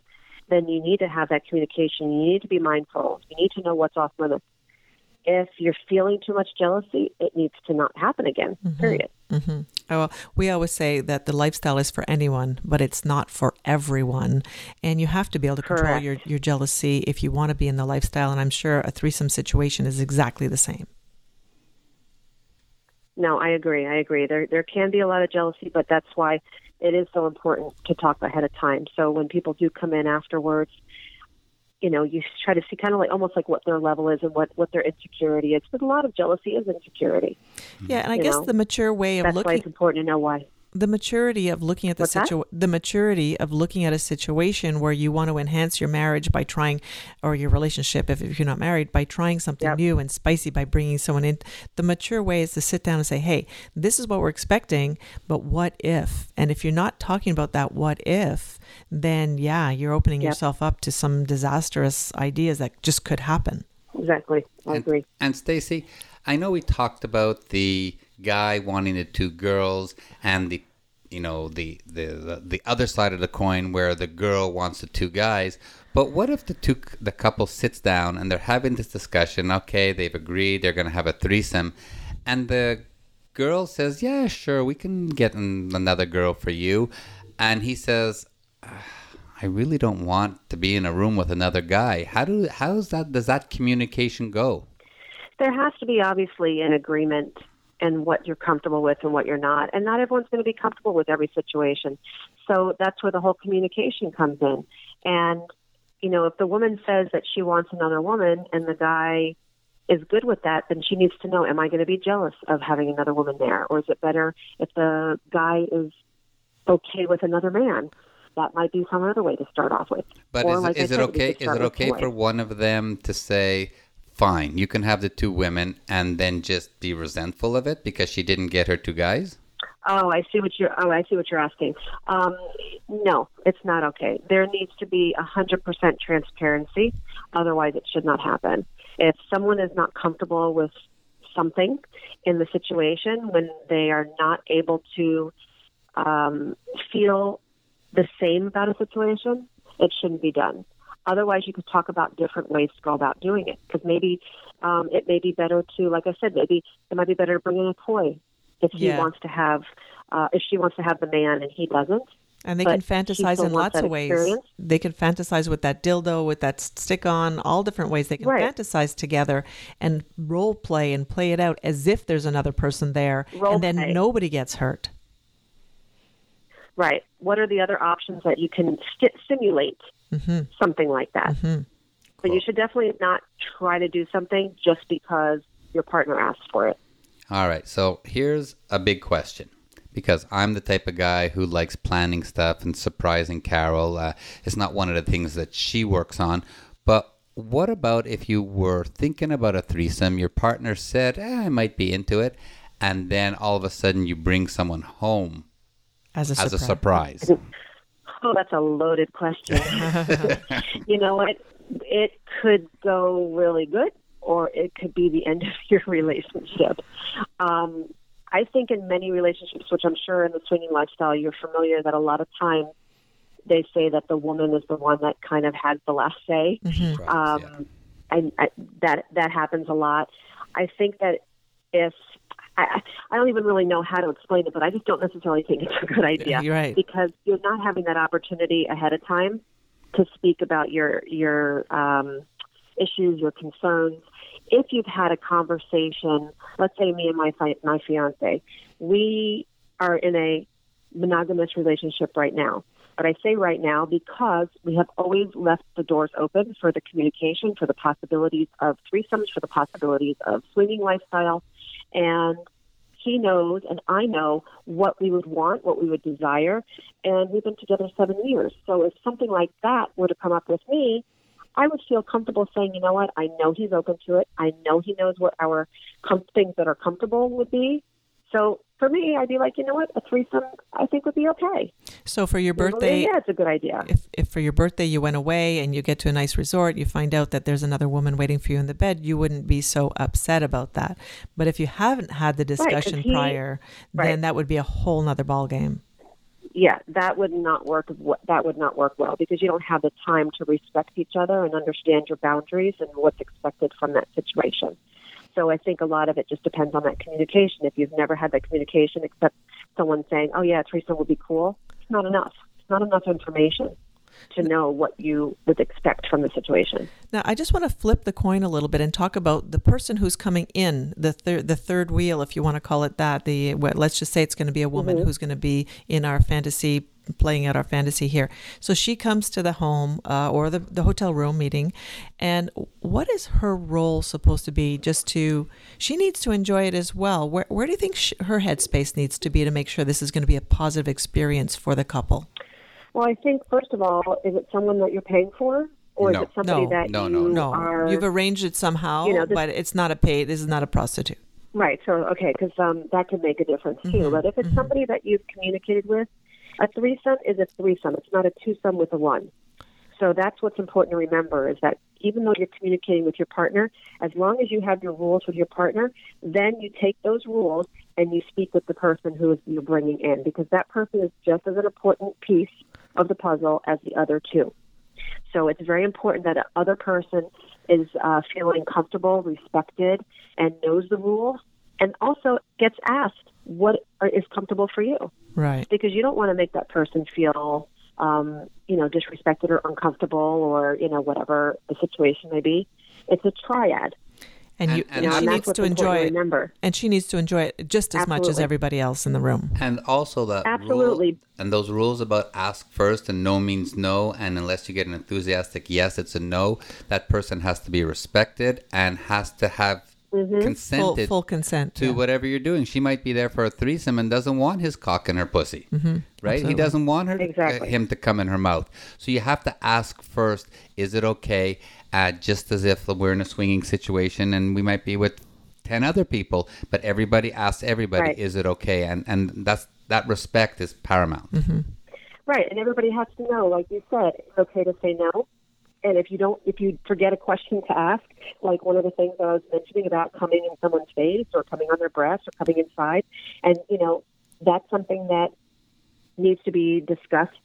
then you need to have that communication. You need to be mindful. You need to know what's off limits. If you're feeling too much jealousy, it needs to not happen again, mm-hmm. period. Mm-hmm. Oh, well, we always say that the lifestyle is for anyone, but it's not for everyone. And you have to be able to control Correct. your, your jealousy if you want to be in the lifestyle. And I'm sure a threesome situation is exactly the same. No, I agree. I agree. There there can be a lot of jealousy, but that's why it is so important to talk ahead of time. So when people do come in afterwards, you know, you try to see kind of like almost like what their level is and what what their insecurity is. But a lot of jealousy is insecurity. Yeah, and I guess know? the mature way of that's looking. That's why it's important to know why the maturity of looking at the situation the maturity of looking at a situation where you want to enhance your marriage by trying or your relationship if, if you're not married by trying something yep. new and spicy by bringing someone in. The mature way is to sit down and say hey this is what we're expecting but what if? And if you're not talking about that what if then yeah you're opening yep. yourself up to some disastrous ideas that just could happen. Exactly. I and, agree. and stacy i know we talked about the guy wanting the two girls and the you know the, the the the other side of the coin where the girl wants the two guys but what if the two the couple sits down and they're having this discussion okay they've agreed they're going to have a threesome and the girl says yeah sure we can get another girl for you and he says ah, I really don't want to be in a room with another guy. How do how's that does that communication go? There has to be obviously an agreement and what you're comfortable with and what you're not. And not everyone's going to be comfortable with every situation. So that's where the whole communication comes in. And, you know, if the woman says that she wants another woman and the guy is good with that, then she needs to know, am I going to be jealous of having another woman there? Or is it better if the guy is okay with another man? That might be some other way to start off with. But or is, like it, is it okay? Is it okay for one of them to say, fine. You can have the two women and then just be resentful of it because she didn't get her two guys? Oh, I see what you're. Oh, I see what you're asking. Um, no, it's not okay. There needs to be a hundred percent transparency. Otherwise, it should not happen. If someone is not comfortable with something in the situation, when they are not able to um, feel the same about a situation, it shouldn't be done. Otherwise, you could talk about different ways to go about doing it. Because maybe um, it may be better to, like I said, maybe it might be better to bring in a toy if he yeah. wants to have, uh, if she wants to have the man and he doesn't. And they can fantasize in lots of ways. Experience. They can fantasize with that dildo, with that stick on, all different ways. They can right. fantasize together and role play and play it out as if there's another person there. Role and then play. nobody gets hurt. Right. What are the other options that you can st- simulate mm-hmm. something like that? Mm-hmm. Cool. But you should definitely not try to do something just because your partner asked for it. All right. So here's a big question because I'm the type of guy who likes planning stuff and surprising Carol. Uh, it's not one of the things that she works on. But what about if you were thinking about a threesome, your partner said, eh, I might be into it, and then all of a sudden you bring someone home as a as surprise. a surprise? Oh, that's a loaded question. you know what? It could go really good, or it could be the end of your relationship. Um, I think in many relationships, which I'm sure in the swinging lifestyle you're familiar, that a lot of times they say that the woman is the one that kind of has the last say. Mm-hmm. Um, yeah. and I, that that happens a lot. I think that if I, I don't even really know how to explain it, but I just don't necessarily think it's a good idea. You're right. Because you're not having that opportunity ahead of time to speak about your your um, issues, your concerns. If you've had a conversation, let's say me and my my fiance, we are in a monogamous relationship right now. But I say right now because we have always left the doors open for the communication, for the possibilities of threesomes, for the possibilities of swinging lifestyle, and he knows and I know what we would want, what we would desire, and we've been together seven years. So if something like that were to come up with me, I would feel comfortable saying, you know what, I know he's open to it. I know he knows what our com- things that are comfortable would be, So for me, I'd be like, you know what, a threesome I think would be okay. So for your birthday, yeah, it's a good idea. If, if for your birthday you went away and you get to a nice resort, you find out that there's another woman waiting for you in the bed, you wouldn't be so upset about that. But if you haven't had the discussion right, he, prior, right. then that would be a whole nother ball game. Yeah, that would not work. That would not work well because you don't have the time to respect each other and understand your boundaries and what's expected from that situation. So I think a lot of it just depends on that communication. If you've never had that communication, except someone saying, "Oh yeah, threesome would be cool," it's not enough. It's not enough information to know what you would expect from the situation. Now, I just want to flip the coin a little bit and talk about the person who's coming in the third the third wheel, if you want to call it that. The let's just say it's going to be a woman mm-hmm. who's going to be in our fantasy playing out our fantasy here. So she comes to the home uh, or the, the hotel room meeting, and what is her role supposed to be? Just to, she needs to enjoy it as well. Where, where do you think she, her headspace needs to be to make sure this is going to be a positive experience for the couple? Well, I think, first of all, is it someone that you're paying for? Or no. is it somebody no, that no, you no, are? You've arranged it somehow, you know, this, but it's not a paid. This is not a prostitute. Right. So okay, because um, that could make a difference too. Mm-hmm. But if it's mm-hmm. somebody that you've communicated with, a threesome is a threesome. It's not a twosome with a one. So that's what's important to remember is that even though you're communicating with your partner, as long as you have your rules with your partner, then you take those rules and you speak with the person who is you're bringing in because that person is just as an important piece of the puzzle as the other two. So it's very important that the other person is uh, feeling comfortable, respected, and knows the rules, and also gets asked what is comfortable for you. Right. Because you don't want to make that person feel, um, you know, disrespected or uncomfortable or, you know, whatever the situation may be. It's a triad. And, you, and, and, and she needs to enjoy it. Remember. And she needs to enjoy it just as Absolutely. much as everybody else in the room. And also that Absolutely. Rule, and those rules about ask first and no means no, and unless you get an enthusiastic yes, it's a no. That person has to be respected and has to have mm-hmm. consented full, full, consent to yeah. whatever you're doing. She might be there for a threesome and doesn't want his cock in her pussy, mm-hmm. right? Absolutely. He doesn't want her exactly. uh, him to come in her mouth. So you have to ask first: Is it okay? Uh, just as if we're in a swinging situation and we might be with ten other people, but everybody asks everybody: right. Is it okay? And and that's that respect is paramount. Mm-hmm. Right, and everybody has to know, like you said, it's okay to say no and if you don't, if you forget a question to ask, like one of the things I was mentioning about coming in someone's face or coming on their breast or coming inside, and you know, that's something that needs to be discussed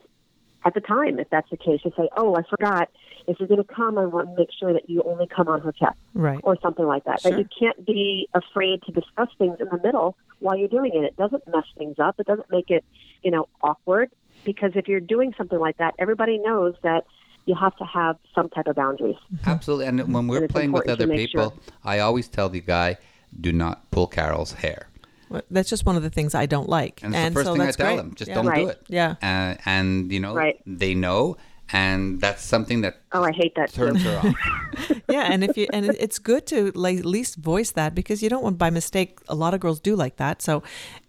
at the time. If that's the case, to say, "Oh, I forgot. If you're going to come, I want to make sure that you only come on her chest, right, or something like that." Sure. That you can't be afraid to discuss things in the middle while you're doing it. It doesn't mess things up. It doesn't make it, you know, awkward. Because if you're doing something like that, everybody knows that you have to have some type of boundaries. Absolutely. And when we're and playing with other people, sure. I always tell the guy, do not pull Carol's hair. Well, that's just one of the things I don't like. And, and the first so thing I tell great. them, just yeah. don't right. do it. Yeah. Uh, and, you know, right. they know and that's something that oh i hate that turns her off yeah and if you and it's good to like at least voice that because you don't want by mistake a lot of girls do like that so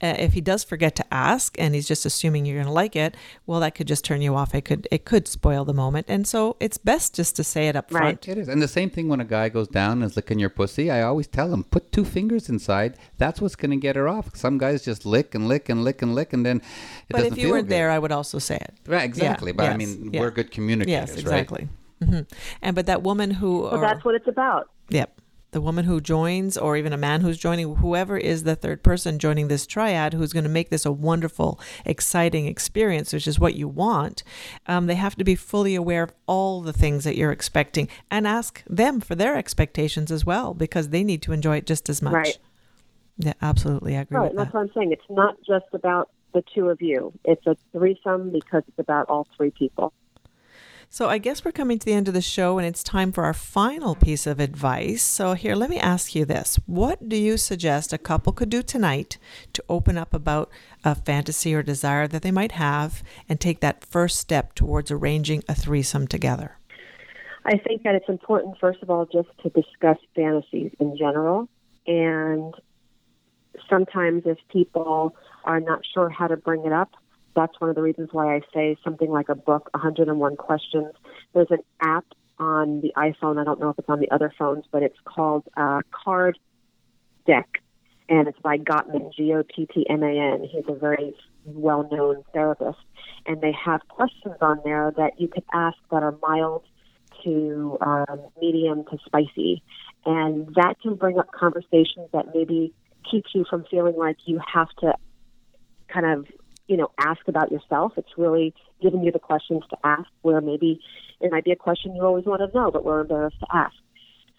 uh, if he does forget to ask and he's just assuming you're going to like it well that could just turn you off it could it could spoil the moment and so it's best just to say it up front right. it is and the same thing when a guy goes down and is licking your pussy i always tell him put two fingers inside that's what's going to get her off some guys just lick and lick and lick and lick and then it but doesn't if you feel weren't good. there i would also say it right exactly yeah. but yes. i mean yeah. we're good communicators, yes, exactly. Right? Mm-hmm. And but that woman who, well, that's what it's about. Yep. The woman who joins, or even a man who's joining, whoever is the third person joining this triad, who's going to make this a wonderful, exciting experience, which is what you want, um, they have to be fully aware of all the things that you're expecting and ask them for their expectations as well, because they need to enjoy it just as much. Right. Yeah, absolutely. I agree right, with and that. that's what I'm saying. It's not just about the two of you. It's a threesome because it's about all three people. So I guess we're coming to the end of the show and it's time for our final piece of advice. So here, let me ask you this. What do you suggest a couple could do tonight to open up about a fantasy or desire that they might have and take that first step towards arranging a threesome together? I think that it's important, first of all, just to discuss fantasies in general. And sometimes if people are not sure how to bring it up, that's one of the reasons why I say something like a book, 101 Questions. There's an app on the iPhone. I don't know if it's on the other phones, but it's called uh, Card Deck. and it's by Gottman, G O T T M A N. He's a very well known therapist. And they have questions on there that you could ask that are mild to um, medium to spicy. And that can bring up conversations that maybe keeps you from feeling like you have to kind of, you know, ask about yourself. It's really giving you the questions to ask where maybe it might be a question you always want to know, but we're embarrassed to ask.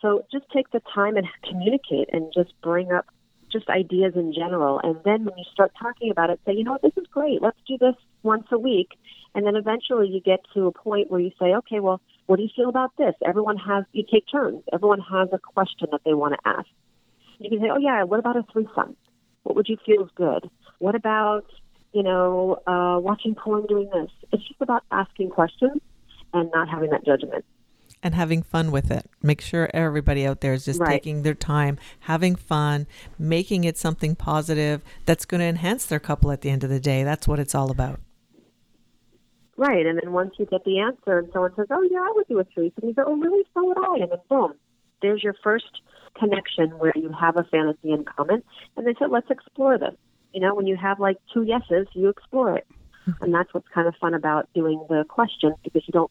So just take the time and communicate and just bring up just ideas in general. And then when you start talking about it, say, you know what, this is great. Let's do this once a week. And then eventually you get to a point where you say, okay, well, what do you feel about this? Everyone has, you take turns. Everyone has a question that they want to ask. You can say, oh, yeah, what about a threesome? What would you feel is good? What about, you know, uh, watching porn doing this? It's just about asking questions and not having that judgment and having fun with it. Make sure everybody out there is just right. taking their time, having fun, making it something positive that's going to enhance their couple at the end of the day. That's what it's all about. Right. And then once you get the answer and someone says, Oh, yeah, I would do a threesome, you go, Oh, really? So would I. And then boom, there's your first connection where you have a fantasy in common. And they said, Let's explore this. You know, when you have like two yeses, you explore it. Mm-hmm. And that's what's kind of fun about doing the questions because you don't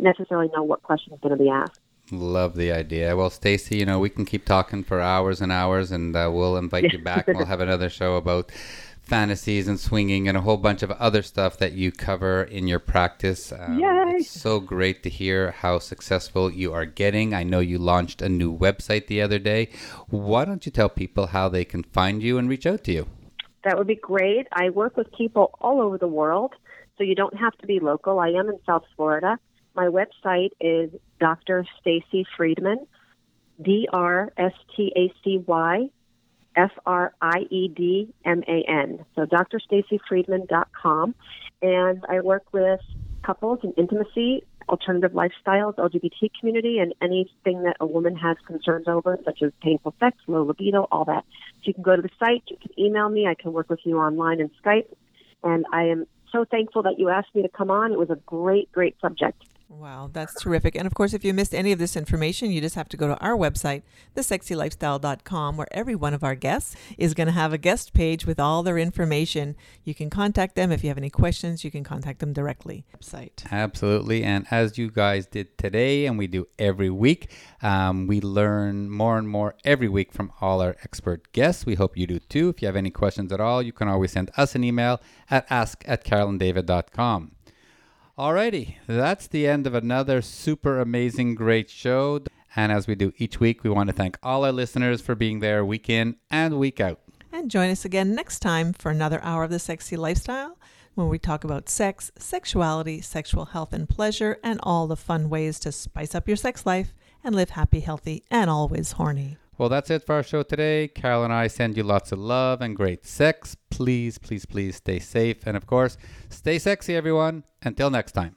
necessarily know what question is going to be asked. Love the idea. Well, Stacy, you know, we can keep talking for hours and hours, and uh, we'll invite you back. and We'll have another show about fantasies and swinging and a whole bunch of other stuff that you cover in your practice. Um, Yay! It's so great to hear how successful you are getting. I know you launched a new website the other day. Why don't you tell people how they can find you and reach out to you? That would be great. I work with people all over the world, so you don't have to be local. I am in South Florida. My website is Dr. Stacy Friedman, D R S T A C Y F R I E D M A N. So drstacyfriedman.com. And I work with couples in intimacy, alternative lifestyles, LGBT community, and anything that a woman has concerns over, such as painful sex, low libido, all that. So you can go to the site, you can email me, I can work with you online and Skype. And I am so thankful that you asked me to come on. It was a great, great subject. Wow, that's terrific. And of course, if you missed any of this information, you just have to go to our website, thesexylifestyle.com, where every one of our guests is going to have a guest page with all their information. You can contact them if you have any questions, you can contact them directly. Website. Absolutely. And as you guys did today, and we do every week, um, we learn more and more every week from all our expert guests. We hope you do too. If you have any questions at all, you can always send us an email at ask at carolanddavid.com. Alrighty, that's the end of another super amazing, great show. And as we do each week, we want to thank all our listeners for being there week in and week out. And join us again next time for another hour of the sexy lifestyle when we talk about sex, sexuality, sexual health and pleasure, and all the fun ways to spice up your sex life and live happy, healthy, and always horny. Well, that's it for our show today. Carol and I send you lots of love and great sex. Please, please, please stay safe. And of course, stay sexy, everyone. Until next time.